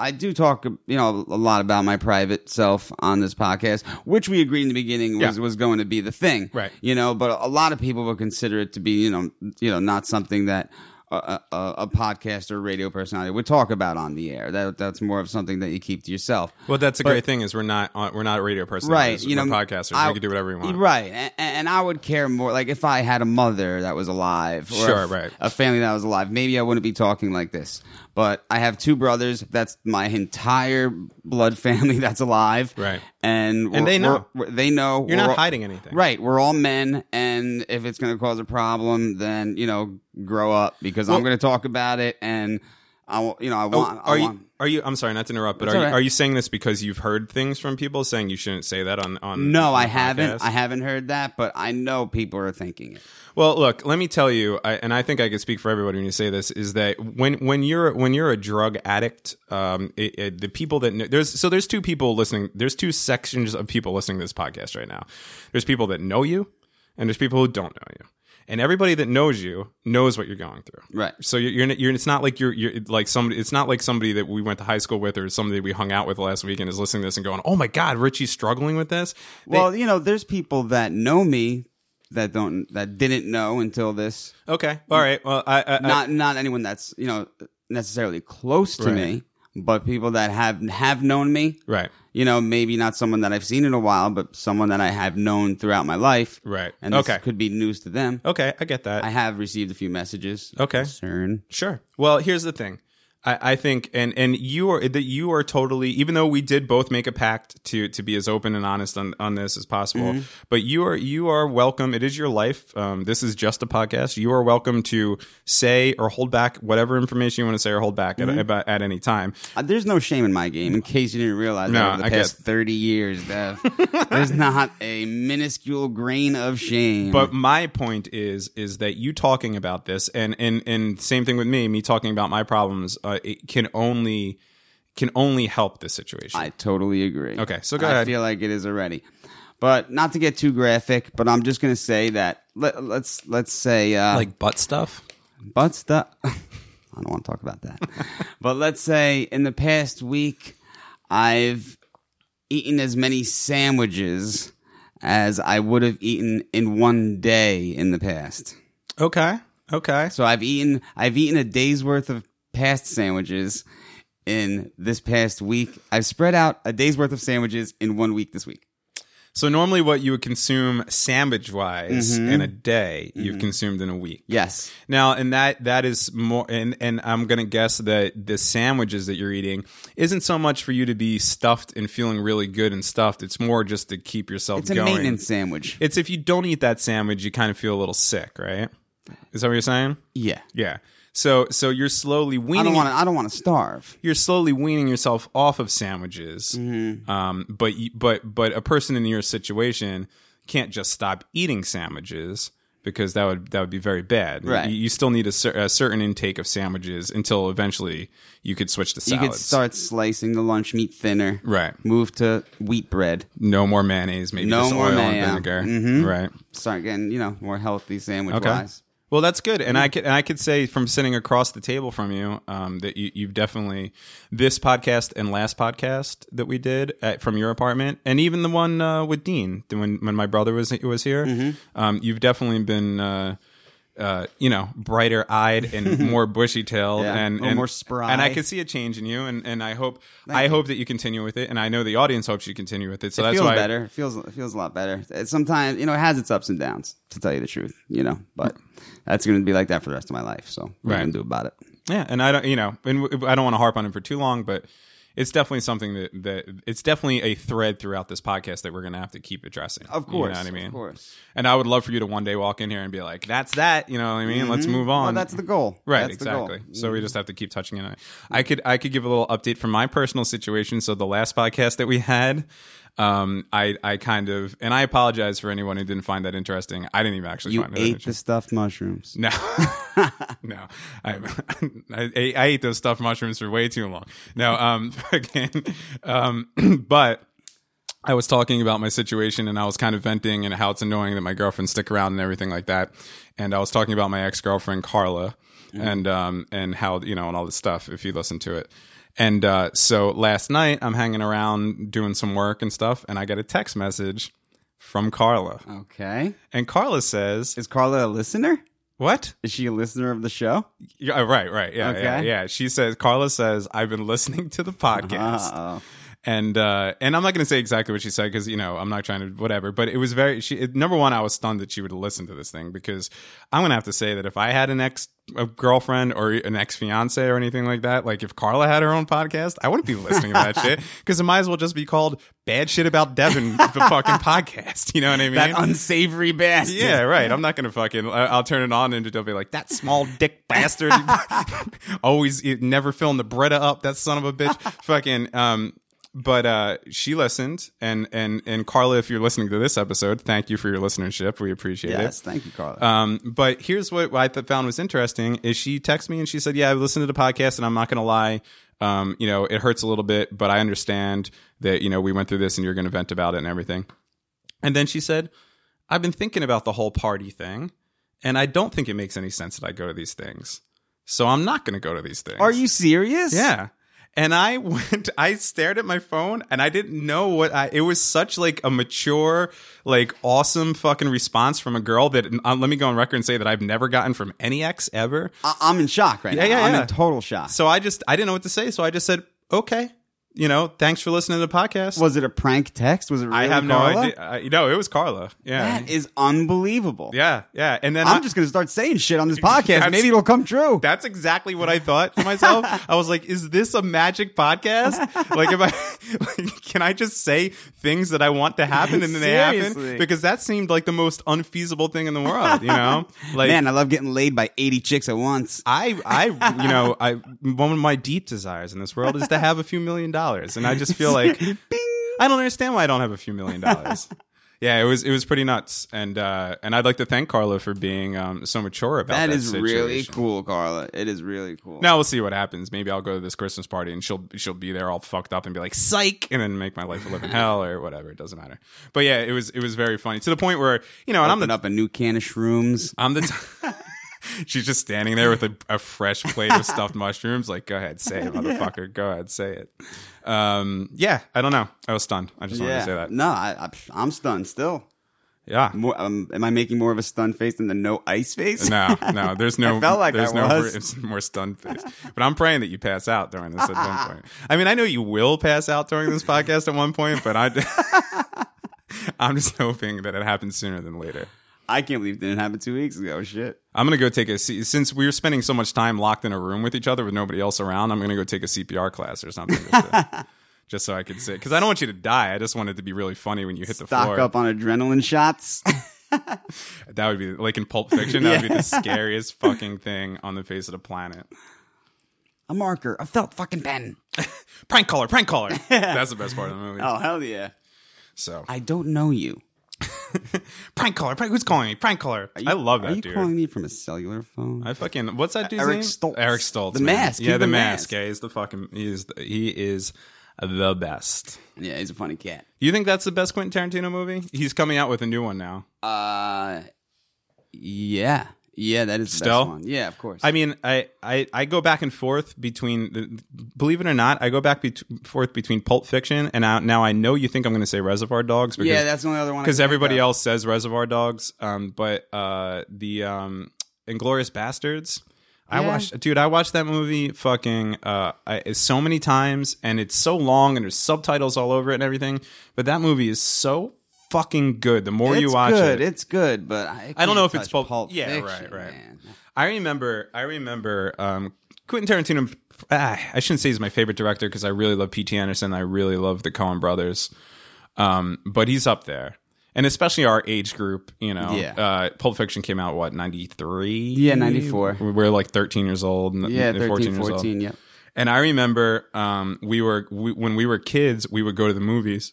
I do talk, you know, a lot about my private self on this podcast, which we agreed in the beginning was, Yeah. was going to be the thing, Right. You know, but a lot of people would consider it to be, you know, you know, not something that a, a, a podcast or radio personality would talk about on the air. That that's more of something that you keep to yourself. Well, that's a But- great thing is we're not on, we're not radio right personalities. you know we're podcasters. I- we can do whatever we want. right and, and i would care more like if i had a mother that was alive or Sure, a, right. a family that was alive maybe i wouldn't be talking like this but i have two brothers that's my entire blood family that's alive Right. and we're- they know. we're- we're- they know You're We're not all- hiding anything. right we're all men and if it's going to cause a problem then you know grow up because i'm going to talk about it and i you know i Oh, want I are you? want, Are you? I'm sorry, not to interrupt, but are you, are you saying this because you've heard things from people saying you shouldn't say that on on? no, on I haven't. podcast? I haven't heard that, but I know people are thinking it. Well, look, let me tell you, I, and I think I can speak for everybody when you say this, is that when when you're when you're a drug addict, um, it, it, the people that kn- there's so there's two people listening. There's two sections of people listening to this podcast right now. There's people that know you, and there's people who don't know you. And everybody that knows you knows what you're going through. Right. So you're, you're, you're it's not like you're, you're like somebody, it's not like somebody that we went to high school with or somebody we hung out with last week and is listening to this and going, oh my God, Richie's struggling with this. They- Well, you know, there's people that know me that don't that didn't know until this. okay. All right. Well, I, I, I Not not anyone that's you know necessarily close to Right. me, but people that have have known me, Right. You know, maybe not someone that I've seen in a while, but someone that I have known throughout my life, Right. And this Okay. could be news to them. Okay, I get that. I have received a few messages. Okay. concern. Sure. Well, here's the thing. I, I think, and and you are that you are totally. Even though we did both make a pact to to be as open and honest on, on this as possible, Mm-hmm. but you are you are welcome. It is your life. Um, this is just a podcast. You are welcome to say or hold back whatever information you want to say or hold back Mm-hmm. at, about, at any time. Uh, there's no shame in my game. In case you didn't realize, No, over the I past get- thirty years, Dev, there's not a minuscule grain of shame. But my point is is that you talking about this and and and same thing with me, me talking about my problems, uh, it can only can only help this situation. I totally agree. Okay, so go I ahead. feel like it is already, but not to get too graphic. But I'm just gonna say that let, let's let's say uh, like butt stuff. butt stuff. I don't want to talk about that. but let's say in the past week, I've eaten as many sandwiches as I would have eaten in one day in the past. Okay. Okay. So I've eaten I've eaten a day's worth of past sandwiches in this past week. I've spread out a day's worth of sandwiches in one week this week. So normally, what you would consume sandwich wise mm-hmm. in a day, you've mm-hmm. consumed in a week. Yes. Now, and that that is more, and and I'm gonna guess that the sandwiches that you're eating isn't so much for you to be stuffed and feeling really good and stuffed. It's more just to keep yourself It's a going. maintenance sandwich. It's if you don't eat that sandwich, you kind of feel a little sick, right? Is that what you're saying? yeah. Yeah. So so you're slowly I weaning. don't want to I don't want to starve. you're slowly weaning yourself off of sandwiches. Mm-hmm. Um, but you, but but a person in your situation can't just stop eating sandwiches because that would that would be very bad. Right. You, you still need a, cer- a certain intake of sandwiches until eventually you could switch to You could start slicing the lunch meat thinner. Right. Move to wheat bread. no more mayonnaise, maybe No more oil mayo. and vinegar. Mhm. Right. Start getting you know more healthy sandwich Okay. wise. Well, that's good, and I could and I could say from sitting across the table from you um, that you, you've definitely this podcast and last podcast that we did at, from your apartment, and even the one uh, with Dean when when my brother was was here. Mm-hmm. Um, you've definitely been. Uh, uh, you know, brighter eyed and more bushy tailed, Yeah, and, and more spry. And I could see a change in you, and, and I hope I hope that you continue with it, and I know the audience hopes you continue with it. So it that's feels why better. It feels it feels a lot better. It sometimes you know it has its ups and downs. To tell you the truth, you know, but that's going to be like that for the rest of my life. So what Right. can do about it? Yeah, and I don't, you know, and I don't want to harp on it for too long, but it's definitely something that that it's definitely a thread throughout this podcast that we're going to have to keep addressing. Of course, you know what I mean. of course. And I would love for you to one day walk in here and be like, "That's that," you know what I mean? Let's move on. Mm-hmm. Well, that's the goal. Right, That's the goal. exactly. So we just have to keep touching on it. I could I could give a little update from my personal situation. So the last podcast that we had, um, I I kind of and I apologize for anyone who didn't find that interesting. I didn't even actually You find it ate the stuffed mushrooms. No, no, I, I I ate those stuffed mushrooms for way too long. No, um, again, um, but I was talking about my situation and I was kind of venting and how it's annoying that my girlfriend stick around and everything like that. And I was talking about my ex girlfriend Carla and um and how you know and all this stuff. If you listen to it. And uh, so last night I'm hanging around doing some work and stuff, and I get a text message from Carla, Okay. and Carla says, Is Carla a listener? What? Is she a listener of the show? Yeah, right, right. Yeah, Okay. yeah, yeah. She says, Carla says, I've been listening to the podcast. Uh-oh. And uh, and I'm not going to say exactly what she said because you know I'm not trying to whatever. But it was very. She it, number one, I was stunned that she would listen to this thing because I'm going to have to say that if I had an ex a girlfriend or an ex fiance or anything like that, like if Carla had her own podcast, I wouldn't be listening to that shit because it might as well just be called "Bad Shit About Devin," the fucking podcast. You know what I mean? That unsavory bastard. Yeah, right. I'm not gonna fucking. I- I'll turn it on and they'll be like, "That small dick bastard, always never filling the Brita up. That son of a bitch." fucking. Um, but uh, she listened, and and and Carla, if you're listening to this episode, thank you for your listenership. We appreciate Yes. it. Yes, thank you, Carla. Um, but here's what I th- found was interesting is she texted me and she said, "Yeah, I listened to the podcast, and I'm not gonna lie." Um, you know, it hurts a little bit, but I understand that, you know, we went through this and you're going to vent about it and everything. And then she said, I've been thinking about the whole party thing, and I don't think it makes any sense that I go to these things. So I'm not going to go to these things. Are you serious? Yeah. And I went, I stared at my phone and I didn't know what I, it was such like a mature, like awesome fucking response from a girl that, uh, let me go on record and say that I've never gotten from any ex ever. I- I'm in shock right Yeah, now. yeah, I'm yeah. in total shock. So I just, I didn't know what to say. So I just said, okay, you know, thanks for listening to the podcast. Was it a prank text? Was it? Really I have Carla? no idea. I, no, it was Carla. Yeah, That is unbelievable. yeah, yeah. And then I'm I- just gonna start saying shit on this podcast. Maybe it'll come true. That's exactly what I thought to myself. I was like, "Is this a magic podcast? Like, if I like, can I just say things that I want to happen and then they happen? Because that seemed like the most unfeasible thing in the world. You know, like Man, I love getting laid by 80 chicks at once. I, I, you know, I one of my deep desires in this world is to have a few million dollars, and I just feel like I don't understand why I don't have a few million dollars. Yeah, it was it was pretty nuts, and uh, and I'd like to thank Carla for being um, so mature about that. that is really cool, Carla. It is really cool. Now we'll see what happens. Maybe I'll go to this Christmas party and she'll she'll be there all fucked up and be like psych, and then make my life a living hell or whatever. It doesn't matter. But yeah, it was it was very funny to the point where you know, and I'm the up a new can of shrooms. I'm the. T- She's just standing there with a, a fresh plate of stuffed mushrooms. Like, go ahead, say it, motherfucker. Go ahead, say it. Um, yeah, I don't know. I was stunned. I just wanted to say that. No, I, I'm stunned still. Yeah. More, um, am I making more of a stunned face than the no ice face? No, no, there's no. I felt like there's I no. was. It's more stunned face. But I'm praying that you pass out during this at one point. I mean, I know you will pass out during this podcast at one point, but I. I'm just hoping that it happens sooner than later. I can't believe it didn't happen two weeks ago. Shit. I'm gonna go take a C- since we were spending so much time locked in a room with each other with nobody else around. I'm gonna go take a CPR class or something, just, to- just so I could sit because I don't want you to die. I just want it to be really funny when you hit the Stock floor. up on adrenaline shots. That would be like in Pulp Fiction. That would be the scariest fucking thing on the face of the planet. a marker, a felt fucking pen. Prank caller, prank caller. That's the best part of the movie. Oh hell yeah! So I don't know you. Prank caller, prank. Who's calling me? Prank caller. You- I love that. Are you dude. calling me from a cellular phone? I fucking what's that dude's Eric name? Stoltz. Eric Stoltz. The man. mask. Yeah, the the mask. mask. Yeah, he's the fucking. He is. The, he is the best. yeah, he's a funny cat. You think that's the best Quentin Tarantino movie? He's coming out with a new one now. Uh, yeah, yeah, that is the Still? best one. Yeah, of course. I mean, I, I, I go back and forth between, the, believe it or not, I go back and forth between Pulp Fiction and now, now I know you think I'm going to say Reservoir Dogs. Because, yeah, that's the only other one. Because everybody else says Reservoir Dogs. Um, but uh, the um, Inglourious Basterds. I watched, dude. I watched that movie fucking uh, I, so many times, and it's so long, and there's subtitles all over it and everything. But that movie is so fucking good. The more you watch good. it, It's good, but I, I don't know if it's touch Pulp- yeah, Fiction, right, right. man. I remember, I remember um, Quentin Tarantino. Ah, I shouldn't say he's my favorite director because I really love P.T. Anderson. I really love the Coen Brothers, um, but he's up there, and especially our age group. You know, Yeah. uh, Pulp Fiction came out what ninety three? Yeah, 94. We're like thirteen years old. And, Yeah, and 13, 14 years 14, old. yep. And I remember um, we were we, when we were kids, we would go to the movies.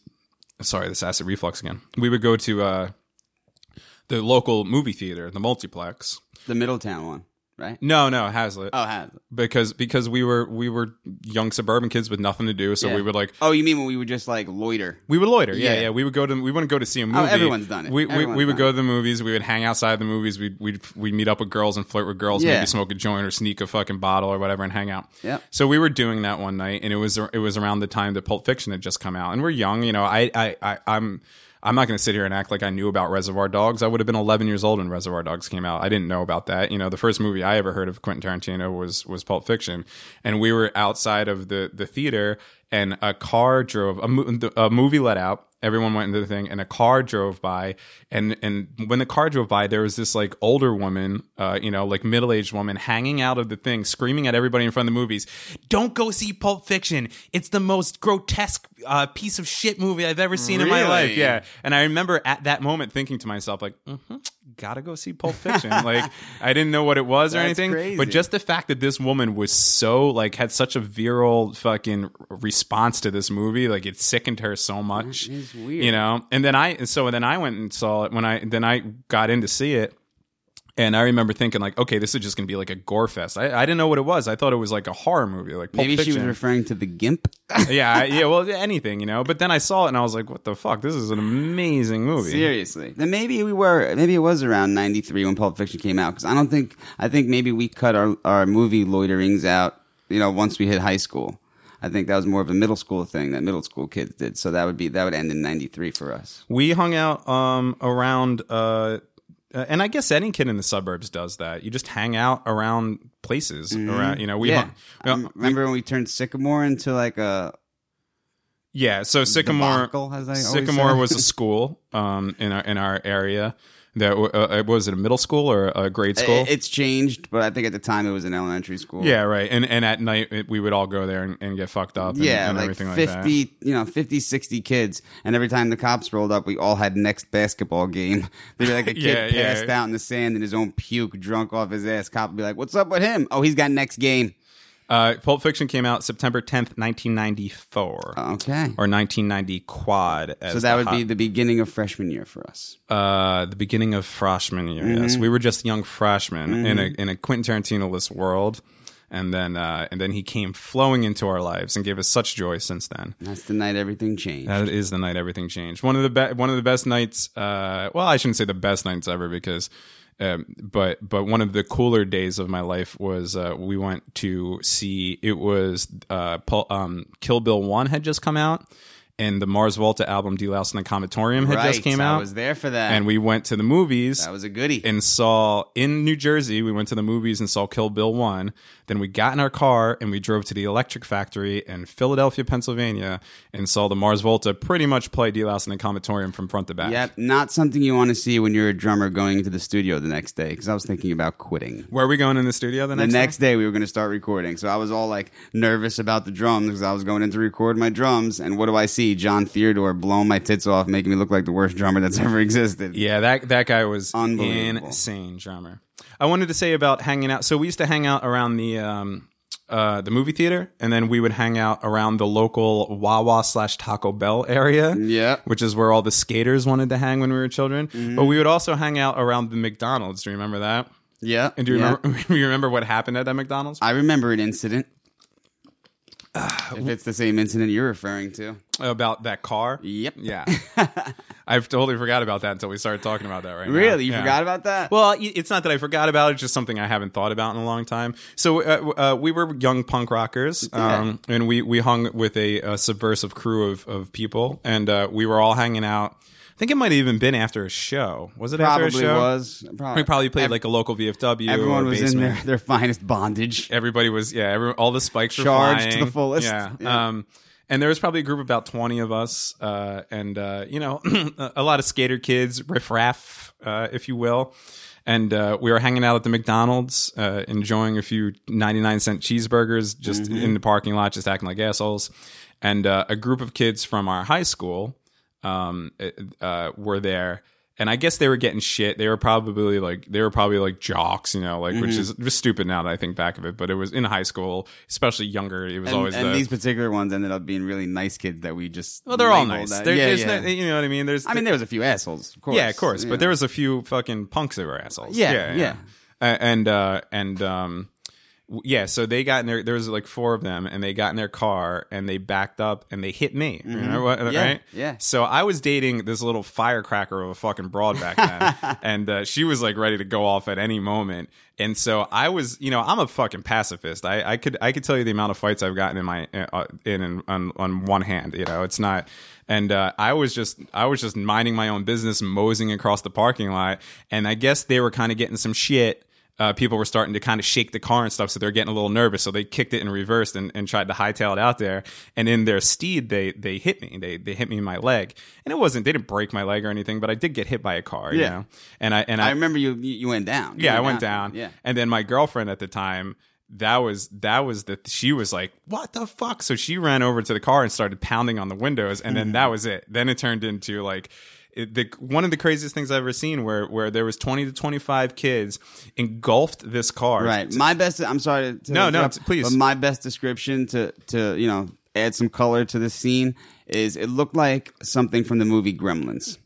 Sorry, this acid reflux again. We would go to uh, the local movie theater, the multiplex. The Middletown one, right? No, no, Hazlet. Oh, has it? because because we were we were young suburban kids with nothing to do, so Yeah. we would like Oh, you mean when we would just like loiter? we would loiter. Yeah, yeah. Yeah. We would go to we wouldn't go to see a oh, movie. Oh, everyone's done it. We we, Everyone's we would done go to the movies. We would hang outside the movies. We'd we'd we'd meet up with girls and flirt with girls. Yeah. Maybe smoke a joint or sneak a fucking bottle or whatever and hang out. Yep. So we were doing that one night, and it was it was around the time that Pulp Fiction had just come out, and we're young. You know, I I, I I'm. I'm not going to sit here and act like I knew about Reservoir Dogs. I would have been 11 years old when Reservoir Dogs came out. I didn't know about that. You know, the first movie I ever heard of Quentin Tarantino was was Pulp Fiction, and we were outside of the the theater, and a car drove. A, mo- a movie let out. Everyone went into the thing, and a car drove by, and and when the car drove by, there was this like older woman, uh, you know, like middle aged woman, hanging out of the thing, screaming at everybody in front of the movies, "Don't go see Pulp Fiction! It's the most grotesque uh, piece of shit movie I've ever seen in my life." Yeah, and I remember at that moment thinking to myself, like, mm-hmm, gotta go see Pulp Fiction. like, I didn't know what it was or That's anything, crazy. but just the fact that this woman was so like had such a virile fucking response to this movie, like it sickened her so much. Weird. You know, and then I and so then I went and saw it when I then I got in to see it. And I remember thinking, like, okay, this is just gonna be like a gore fest. I, I didn't know what it was. I thought it was like a horror movie, like Pulp Maybe she was referring to the Gimp. yeah, I- yeah, well, anything, you know. But then I saw it and I was like, what the fuck? This is an amazing movie. Seriously, then maybe we were. Maybe it was around '93 when Pulp Fiction came out. Because I don't think. I think maybe we cut our our movie loiterings out. You know, once we hit high school. I think that was more of a middle school thing that middle school kids did. So that would be that would end in '93 for us. We hung out um, around uh, uh, and I guess any kid in the suburbs does that. You just hang out around places around. You know, we, Mm-hmm. yeah. hung- Um, remember when we turned Sycamore into like a yeah. So Sycamore, debacle, Sycamore was a school um, in our in our area. That w- uh, was it a middle school or a grade school? It- It's changed, but I think at the time it was an elementary school. yeah, right. And and at night it, we would all go there and, and get fucked up. And, Yeah, and like everything 50, like that. you know, 50, 60 kids. And every time the cops rolled up, we all had next basketball game. They'd be like, a kid Yeah, yeah. passed out in the sand in his own puke, drunk off his ass. Cop would be like, what's up with him? Oh, he's got next game. Uh, Pulp Fiction came out September tenth, nineteen ninety four. Okay. or 1990 quad. As So that would hot- be the beginning of freshman year for us. uh, the beginning of freshman year. Mm-hmm. Yes, we were just young freshmen in a in a Quentin Tarantino-less world, and then uh, and then he came flowing into our lives and gave us such joy since then. That's the night everything changed. That is the night everything changed. One of the be- one of the best nights. Uh, well, I shouldn't say the best nights ever because. Um, but but one of the cooler days of my life was uh, we went to see it was uh, Paul, um, Kill Bill One had just come out and the Mars Volta album Deloused in the Comatorium had right. just came out. I was there for that. and we went to the movies that was a goodie. and saw in New Jersey. We went to the movies and saw Kill Bill one. Then we got in our car and we drove to the Electric Factory in Philadelphia, Pennsylvania, and saw the Mars Volta pretty much play De-Loused in the Comatorium from front to back. Yep, not something you want to see when you're a drummer going into the studio the next day. Because I was thinking about quitting. Where are we going in the studio the next The next? next day we were going to start recording, so I was all like nervous about the drums because I was going in to record my drums. And what do I see? Jon Theodore blowing my tits off, making me look like the worst drummer that's ever existed. Yeah, that that guy was insane drummer. I wanted to say about hanging out. So we used to hang out around the um, uh, the movie theater, and then we would hang out around the local Wawa slash Taco Bell area. Yeah. which is where all the skaters wanted to hang when we were children. Mm-hmm. But we would also hang out around the McDonald's. Do you remember that? Yeah. And do you yeah. remember? you remember what happened at that McDonald's? I remember an incident. If it's the same incident you're referring to. About that car? Yep. Yeah. I've totally forgot about that until we started talking about that right now. Really? You Yeah. forgot about that? Well, y- it's not that I forgot about it; it's just something I haven't thought about in a long time. So uh, uh, we were young punk rockers, um, and we we hung with a, a subversive crew of of people, and uh, we were all hanging out. I think it might have even been after a show. Was it after a probably show? was. Probably, We probably played Ev- like a local VFW. everyone or was in basement. their, their finest bondage. Everybody was yeah. Every, all the spikes were Charged to the fullest. Yeah. Yeah. Um, and there was probably a group of about twenty of us, uh, and uh, you know, a lot of skater kids, riffraff, uh, if you will. And uh, we were hanging out at the McDonald's, uh, enjoying a few ninety-nine cent cheeseburgers, just Mm-hmm. in the parking lot, just acting like assholes. And uh, a group of kids from our high school um, uh, were there, and I guess they were getting shit. They were probably like they were probably like jocks, you know, like which Mm-hmm. is just stupid now that I think back of it. But it was in high school, especially younger. It was And, always and the these particular ones ended up being really nice kids that we just well, they're all nice. that- There- yeah, yeah. no- you know what I mean. There's I mean, there was a few assholes, of course. yeah, of course, but know. there was a few fucking punks that were assholes. Yeah, yeah. A- and uh, and um, yeah. So they got in their. There was like four of them, and they got in their car and they backed up and they hit me. Remember what? Mm-hmm. Yeah, right? yeah. So I was dating this little firecracker of a fucking broad back then, and uh, she was like ready to go off at any moment. And so I was, you know, I'm a fucking pacifist. I, I could I could tell you the amount of fights I've gotten in my uh, in, in on on one hand. You know, it's not. And uh, I was just I was just minding my own business, moseying across the parking lot, and I guess they were kind of getting some shit. Uh, people were starting to kind of shake the car and stuff, so they're getting a little nervous. So they kicked it in reverse and, and tried to hightail it out there. And in their steed, they they hit me. They they hit me in my leg, and it wasn't they didn't break my leg or anything, but I did get hit by a car. You Yeah. know? and I and I remember you. You you went down. You yeah, I went down. Yeah. And then my girlfriend at the time, that was that was the she was like, "What the fuck?" So she ran over to the car and started pounding on the windows, and then that was it. Then it turned into like the one of the craziest things I've ever seen, where where there was twenty to twenty five kids engulfed this car. Right. My best. I'm sorry to, No, no, t- please. But my best description to to you know add some color to this scene is it looked like something from the movie Gremlins.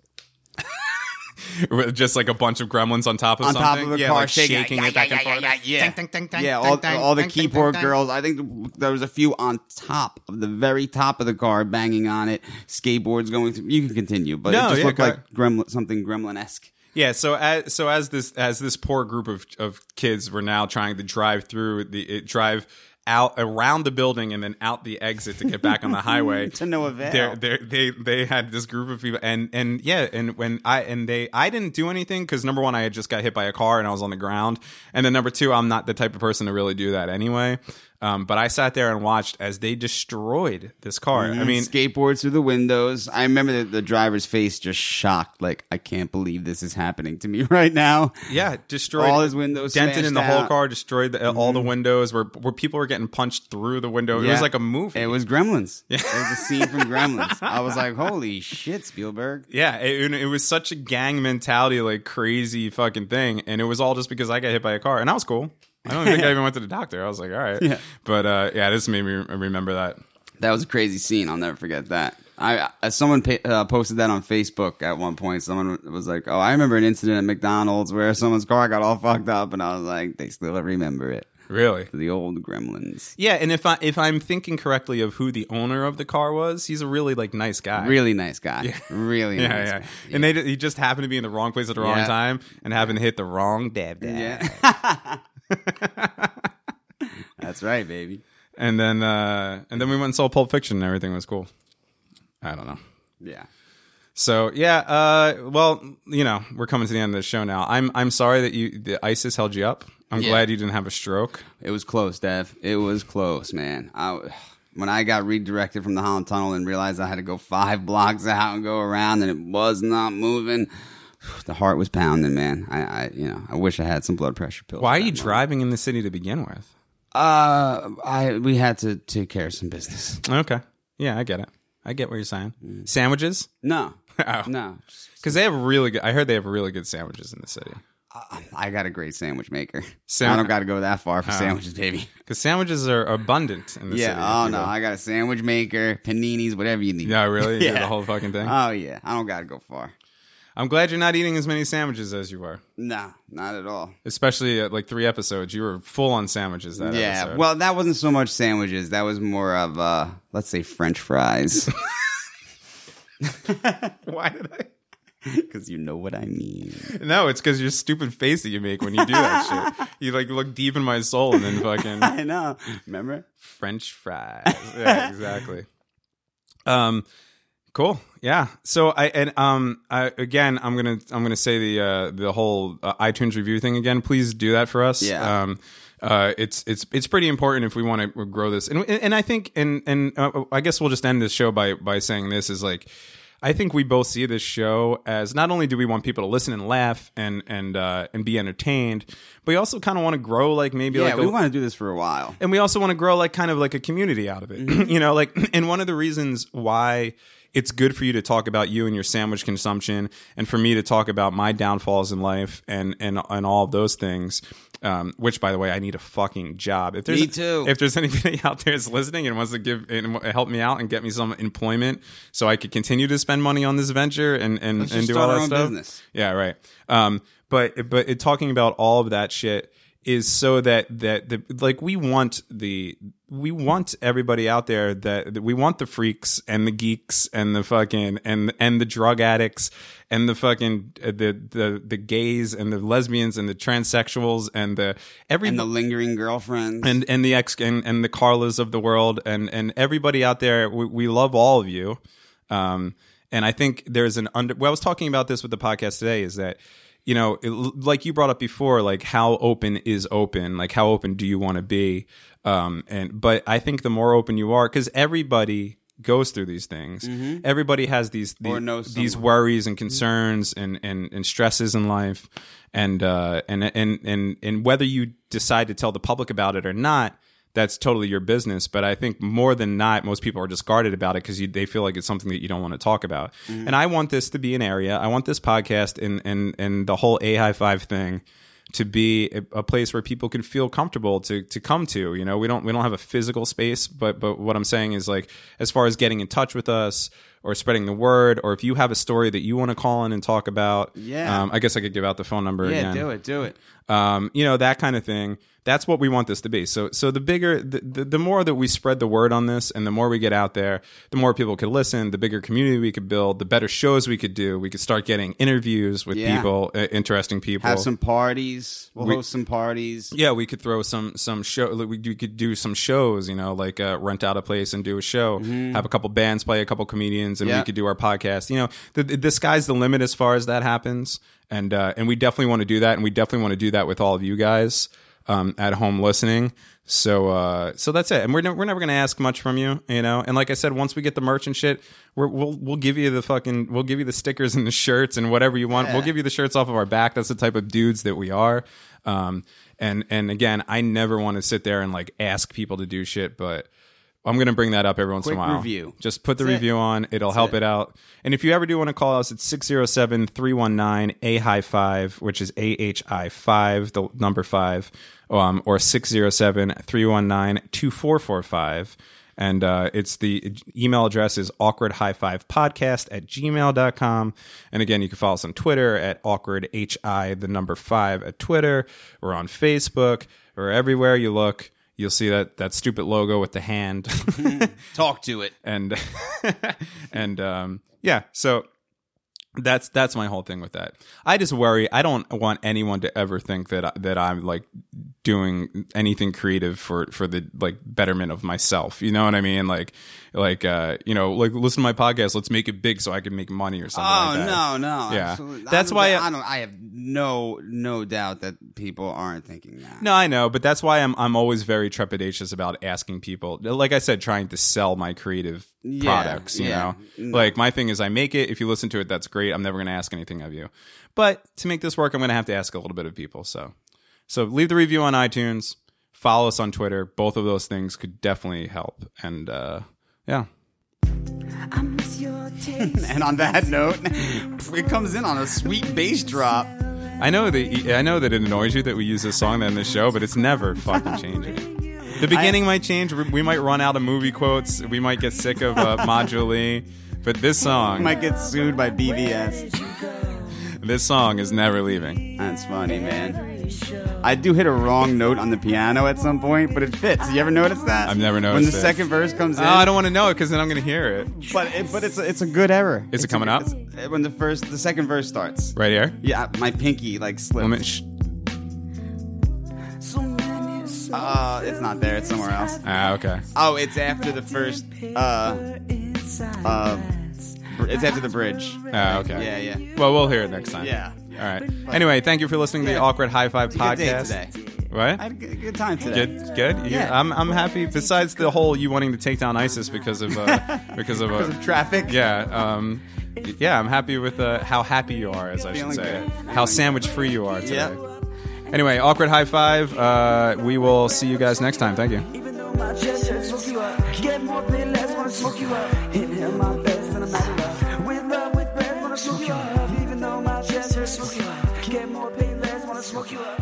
With just like a bunch of gremlins on top of On top something. of a yeah, car, like shaking- shaking it back yeah, and forth. yeah, yeah, yeah. Ding, ding, ding, Yeah, all, ding, all the ding, ding, keyboard ding, ding. girls. I think there was a few on top of the very top of the car banging on it. Skateboards going through. You can continue, but No, it just yeah, looked like gremlin, something gremlin esque. Yeah, so as so as this as this poor group of of kids were now trying to drive through the it, drive out around the building and then out the exit to get back on the highway To no avail. They're- they're- they they had this group of people and and yeah and when I and they I didn't do anything because number one I had just got hit by a car and I was on the ground and then number two I'm not the type of person to really do that anyway. Um, but I sat there and watched as they destroyed this car. I mean, skateboards through the windows. I remember the, the driver's face just shocked, like I can't believe this is happening to me right now. Yeah, destroyed All his windows dented in the smashed whole car, destroyed the, all the windows where where people were getting punched through the window. It was like a movie. It was Gremlins. It was a scene from Gremlins. I was like, holy shit, Spielberg. yeah, it, it was such a gang mentality, like crazy fucking thing, and it was all just because I got hit by a car, and that was cool. I don't think I even went to the doctor. I was like, all right, Yeah. But uh, yeah, this made me remember that. That was a crazy scene. I'll never forget that. I someone pa- uh, posted that on Facebook at one point. Someone was like, "Oh, I remember an incident at McDonald's where someone's car got all fucked up," and I was like, "They still remember it." Really? The old Gremlins. Yeah, and if I if I'm thinking correctly of who the owner of the car was, he's a really like nice guy. Really nice guy. Really Yeah, nice. yeah. guy. And they he just happened to be in the wrong place at the wrong Yeah. time and happened to hit the wrong dab dab. Yeah. That's right, baby. And then uh and then we went and saw Pulp Fiction and everything was cool. I don't know. Yeah. So yeah, uh well, you know, we're coming to the end of the show now. I'm I'm sorry that you the ISIS held you up. I'm Yeah. glad you didn't have a stroke. It was close, Dev. It was close, man. I, when I got redirected from the Holland Tunnel and realized I had to go five blocks out and go around, and it was not moving, the heart was pounding, man. I, I you know, I wish I had some blood pressure pills. Why are you moment. driving in the city to begin with? Uh, I we had to take care of some business. Okay. Yeah, I get it. I get what you're saying. Sandwiches? No, Oh. no. Because they have really good. I heard they have really good sandwiches in the city. I got a great sandwich maker. Sam- I don't got to go that far for sandwiches, baby. Because sandwiches are abundant in the Yeah. city. if Oh no, will. I got a sandwich maker, paninis, whatever you need. Yeah, really? You Yeah. the whole fucking thing. Oh yeah, I don't got to go far. I'm glad you're not eating as many sandwiches as you were. No, not at all. Especially at like three episodes, you were full on sandwiches that yeah. episode. Well, that wasn't so much sandwiches. That was more of uh, let's say French fries, why did I? because you know what I mean. No, it's because your stupid face that you make when you do that shit. You like look deep in my soul and then fucking I know. Remember? French fries. Yeah, exactly. Um, cool. Yeah. So I and um I again I'm gonna I'm gonna say the uh the whole uh, iTunes review thing again. Please do that for us. Yeah. Um. Uh, it's it's it's pretty important if we want to grow this, and and I think and and uh, I guess we'll just end this show by by saying this is like, I think we both see this show as not only do we want people to listen and laugh and and uh, and be entertained, but we also kind of want to grow like maybe Yeah, like we want to do this for a while. and we also want to grow like kind of like a community out of it you know like and one of the reasons why it's good for you to talk about you and your sandwich consumption and for me to talk about my downfalls in life and and and all of those things um, which by the way I need a fucking job if there's Me too. if there's anybody out there that's listening and wants to give and help me out and get me some employment so I could continue to spend money on this venture and and, and do all that stuff business. yeah, right. Um, but but it, talking about all of that shit is so that that the like we want the we want everybody out there that, that we want the freaks and the geeks and the fucking and and the drug addicts and the fucking uh, the the the gays and the lesbians and the transsexuals and the every And the lingering girlfriends. and and the ex and, and the Carlas of the world and and everybody out there. We, we love all of you. Um, and I think there's an under. Well, I was talking about this with the podcast today. Is that you know, it, like you brought up before, like how open is open? Like how open do you want to be? Um, and but I think the more open you are, because everybody goes through these things. Everybody has these these, Mm-hmm. Or knows these worries and concerns and, and, and stresses in life and uh and and and and whether you decide to tell the public about it or not that's totally your business but i think more than not most people are discarded about it because they feel like it's something that you don't want to talk about and i want this to be an area i want this podcast and and and the whole a high five thing to be a, a place where people can feel comfortable to to come to. You know, we don't we don't have a physical space, but but what I'm saying is like as far as getting in touch with us or spreading the word, or if you have a story that you want to call in and talk about, Yeah. um, I guess I could give out the phone number Yeah, again. do it, do it. Um, you know that kind of thing. That's what we want this to be. So, so the bigger, the, the, the more that we spread the word on this, and the more we get out there, the more people could listen. The bigger community we could build, the better shows we could do. We could start getting interviews with Yeah. people, uh, interesting people. Have some parties. We'll We- host some parties. Yeah, we could throw some some show. We we could do some shows, you know, like uh, rent out a place and do a show. Have a couple bands play, a couple comedians, and Mm-hmm. Yeah. we could do our podcast. You know, the, the sky's the limit as far as that happens, and uh, and we definitely want to do that, and we definitely want to do that with all of you guys um, at home listening. So uh, so that's it, and we're ne- we're never gonna ask much from you, you know. And like I said, once we get the merch and shit, we're, we'll we'll give you the fucking we'll give you the stickers and the shirts and whatever you want. We'll give you the shirts off of our back. That's the type of dudes that we are. Um, and and again, I never want to sit there and like ask people to do shit, but I'm gonna bring that up every once in a while. review. Just put the That's it. review on. It'll help it. out. And if you ever do want to call us, it's 607-319 a high five, which is A H I five, the number five, um, or 607-319-2445. And uh, it's the email address is awkward high five podcast at gmail.com. And again, you can follow us on Twitter at awkward hi, the number five at Twitter. We're on Facebook. We're everywhere you look. You'll see that, that stupid logo with the hand. Talk to it. and and um yeah so that's that's my whole thing with that i just worry i don't want anyone to ever think that that i'm like doing anything creative for for the like betterment of myself you know what i mean like like uh you know like listen to my podcast let's make it big so i can make money or something Oh like that no, no. Yeah. absolutely. That's I why I, I- don't. I have no no doubt that people aren't thinking that. No, I know, but that's why I'm I'm always very trepidatious about asking people. Like I said, trying to sell my creative Yeah, products. You yeah. know, like my thing is, I make it. If you listen to it, that's great. I'm never going to ask anything of you. But to make this work, I'm going to have to ask a little bit of people. So, so leave the review on iTunes. Follow us on Twitter. Both of those things could definitely help. And uh, yeah, And on that note, it comes in on a sweet bass drop. I know that I know that it annoys you that we use this song in the show, but it's never fucking changing. The beginning might change. We might run out of movie quotes. We might get sick of uh, Moduli. But this song, Might get sued by BVS. this song is never leaving. That's funny, man. I do hit a wrong note on the piano at some point, but it fits. You ever notice that? I've never noticed. When the it. second verse comes in. Oh, I don't want to know it because then I'm going to hear it But it, but it's a, it's a good error. Is it coming a, up? it's- when the first the second verse starts. right here. Yeah, my pinky like slipped. Me- sh- uh, it's not there. It's somewhere else. ah, okay. Oh, it's after the first. Uh, uh, it's after the bridge. Ah, okay. Yeah, yeah. Well, we'll hear it next time. Yeah. All right. Anyway, thank you for listening to the Yeah. Awkward High Five It's good day podcast. today. What? I had a good, good time today. Good, good. You- Yeah. I'm, I'm happy. Besides the whole you wanting to take down ISIS because of uh, because of, uh, of traffic. yeah, um, yeah. I'm happy with uh, how happy you are, as I should Feeling say, good. how sandwich free you are today. Yeah. Anyway, awkward high five. Uh, we will see you guys next time. Thank you. Even though my chest hurts, smoke you up. Get more pain, less wanna smoke you up. My best I'm out of love. With love, with breath, wanna smoke you up. Even though my chest hurts, smoke you up. Get more less wanna smoke you up.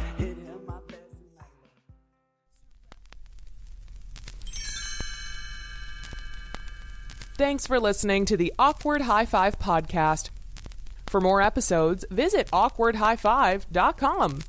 Thanks for listening to the Awkward High Five podcast. For more episodes, visit awkwardhighfive.com.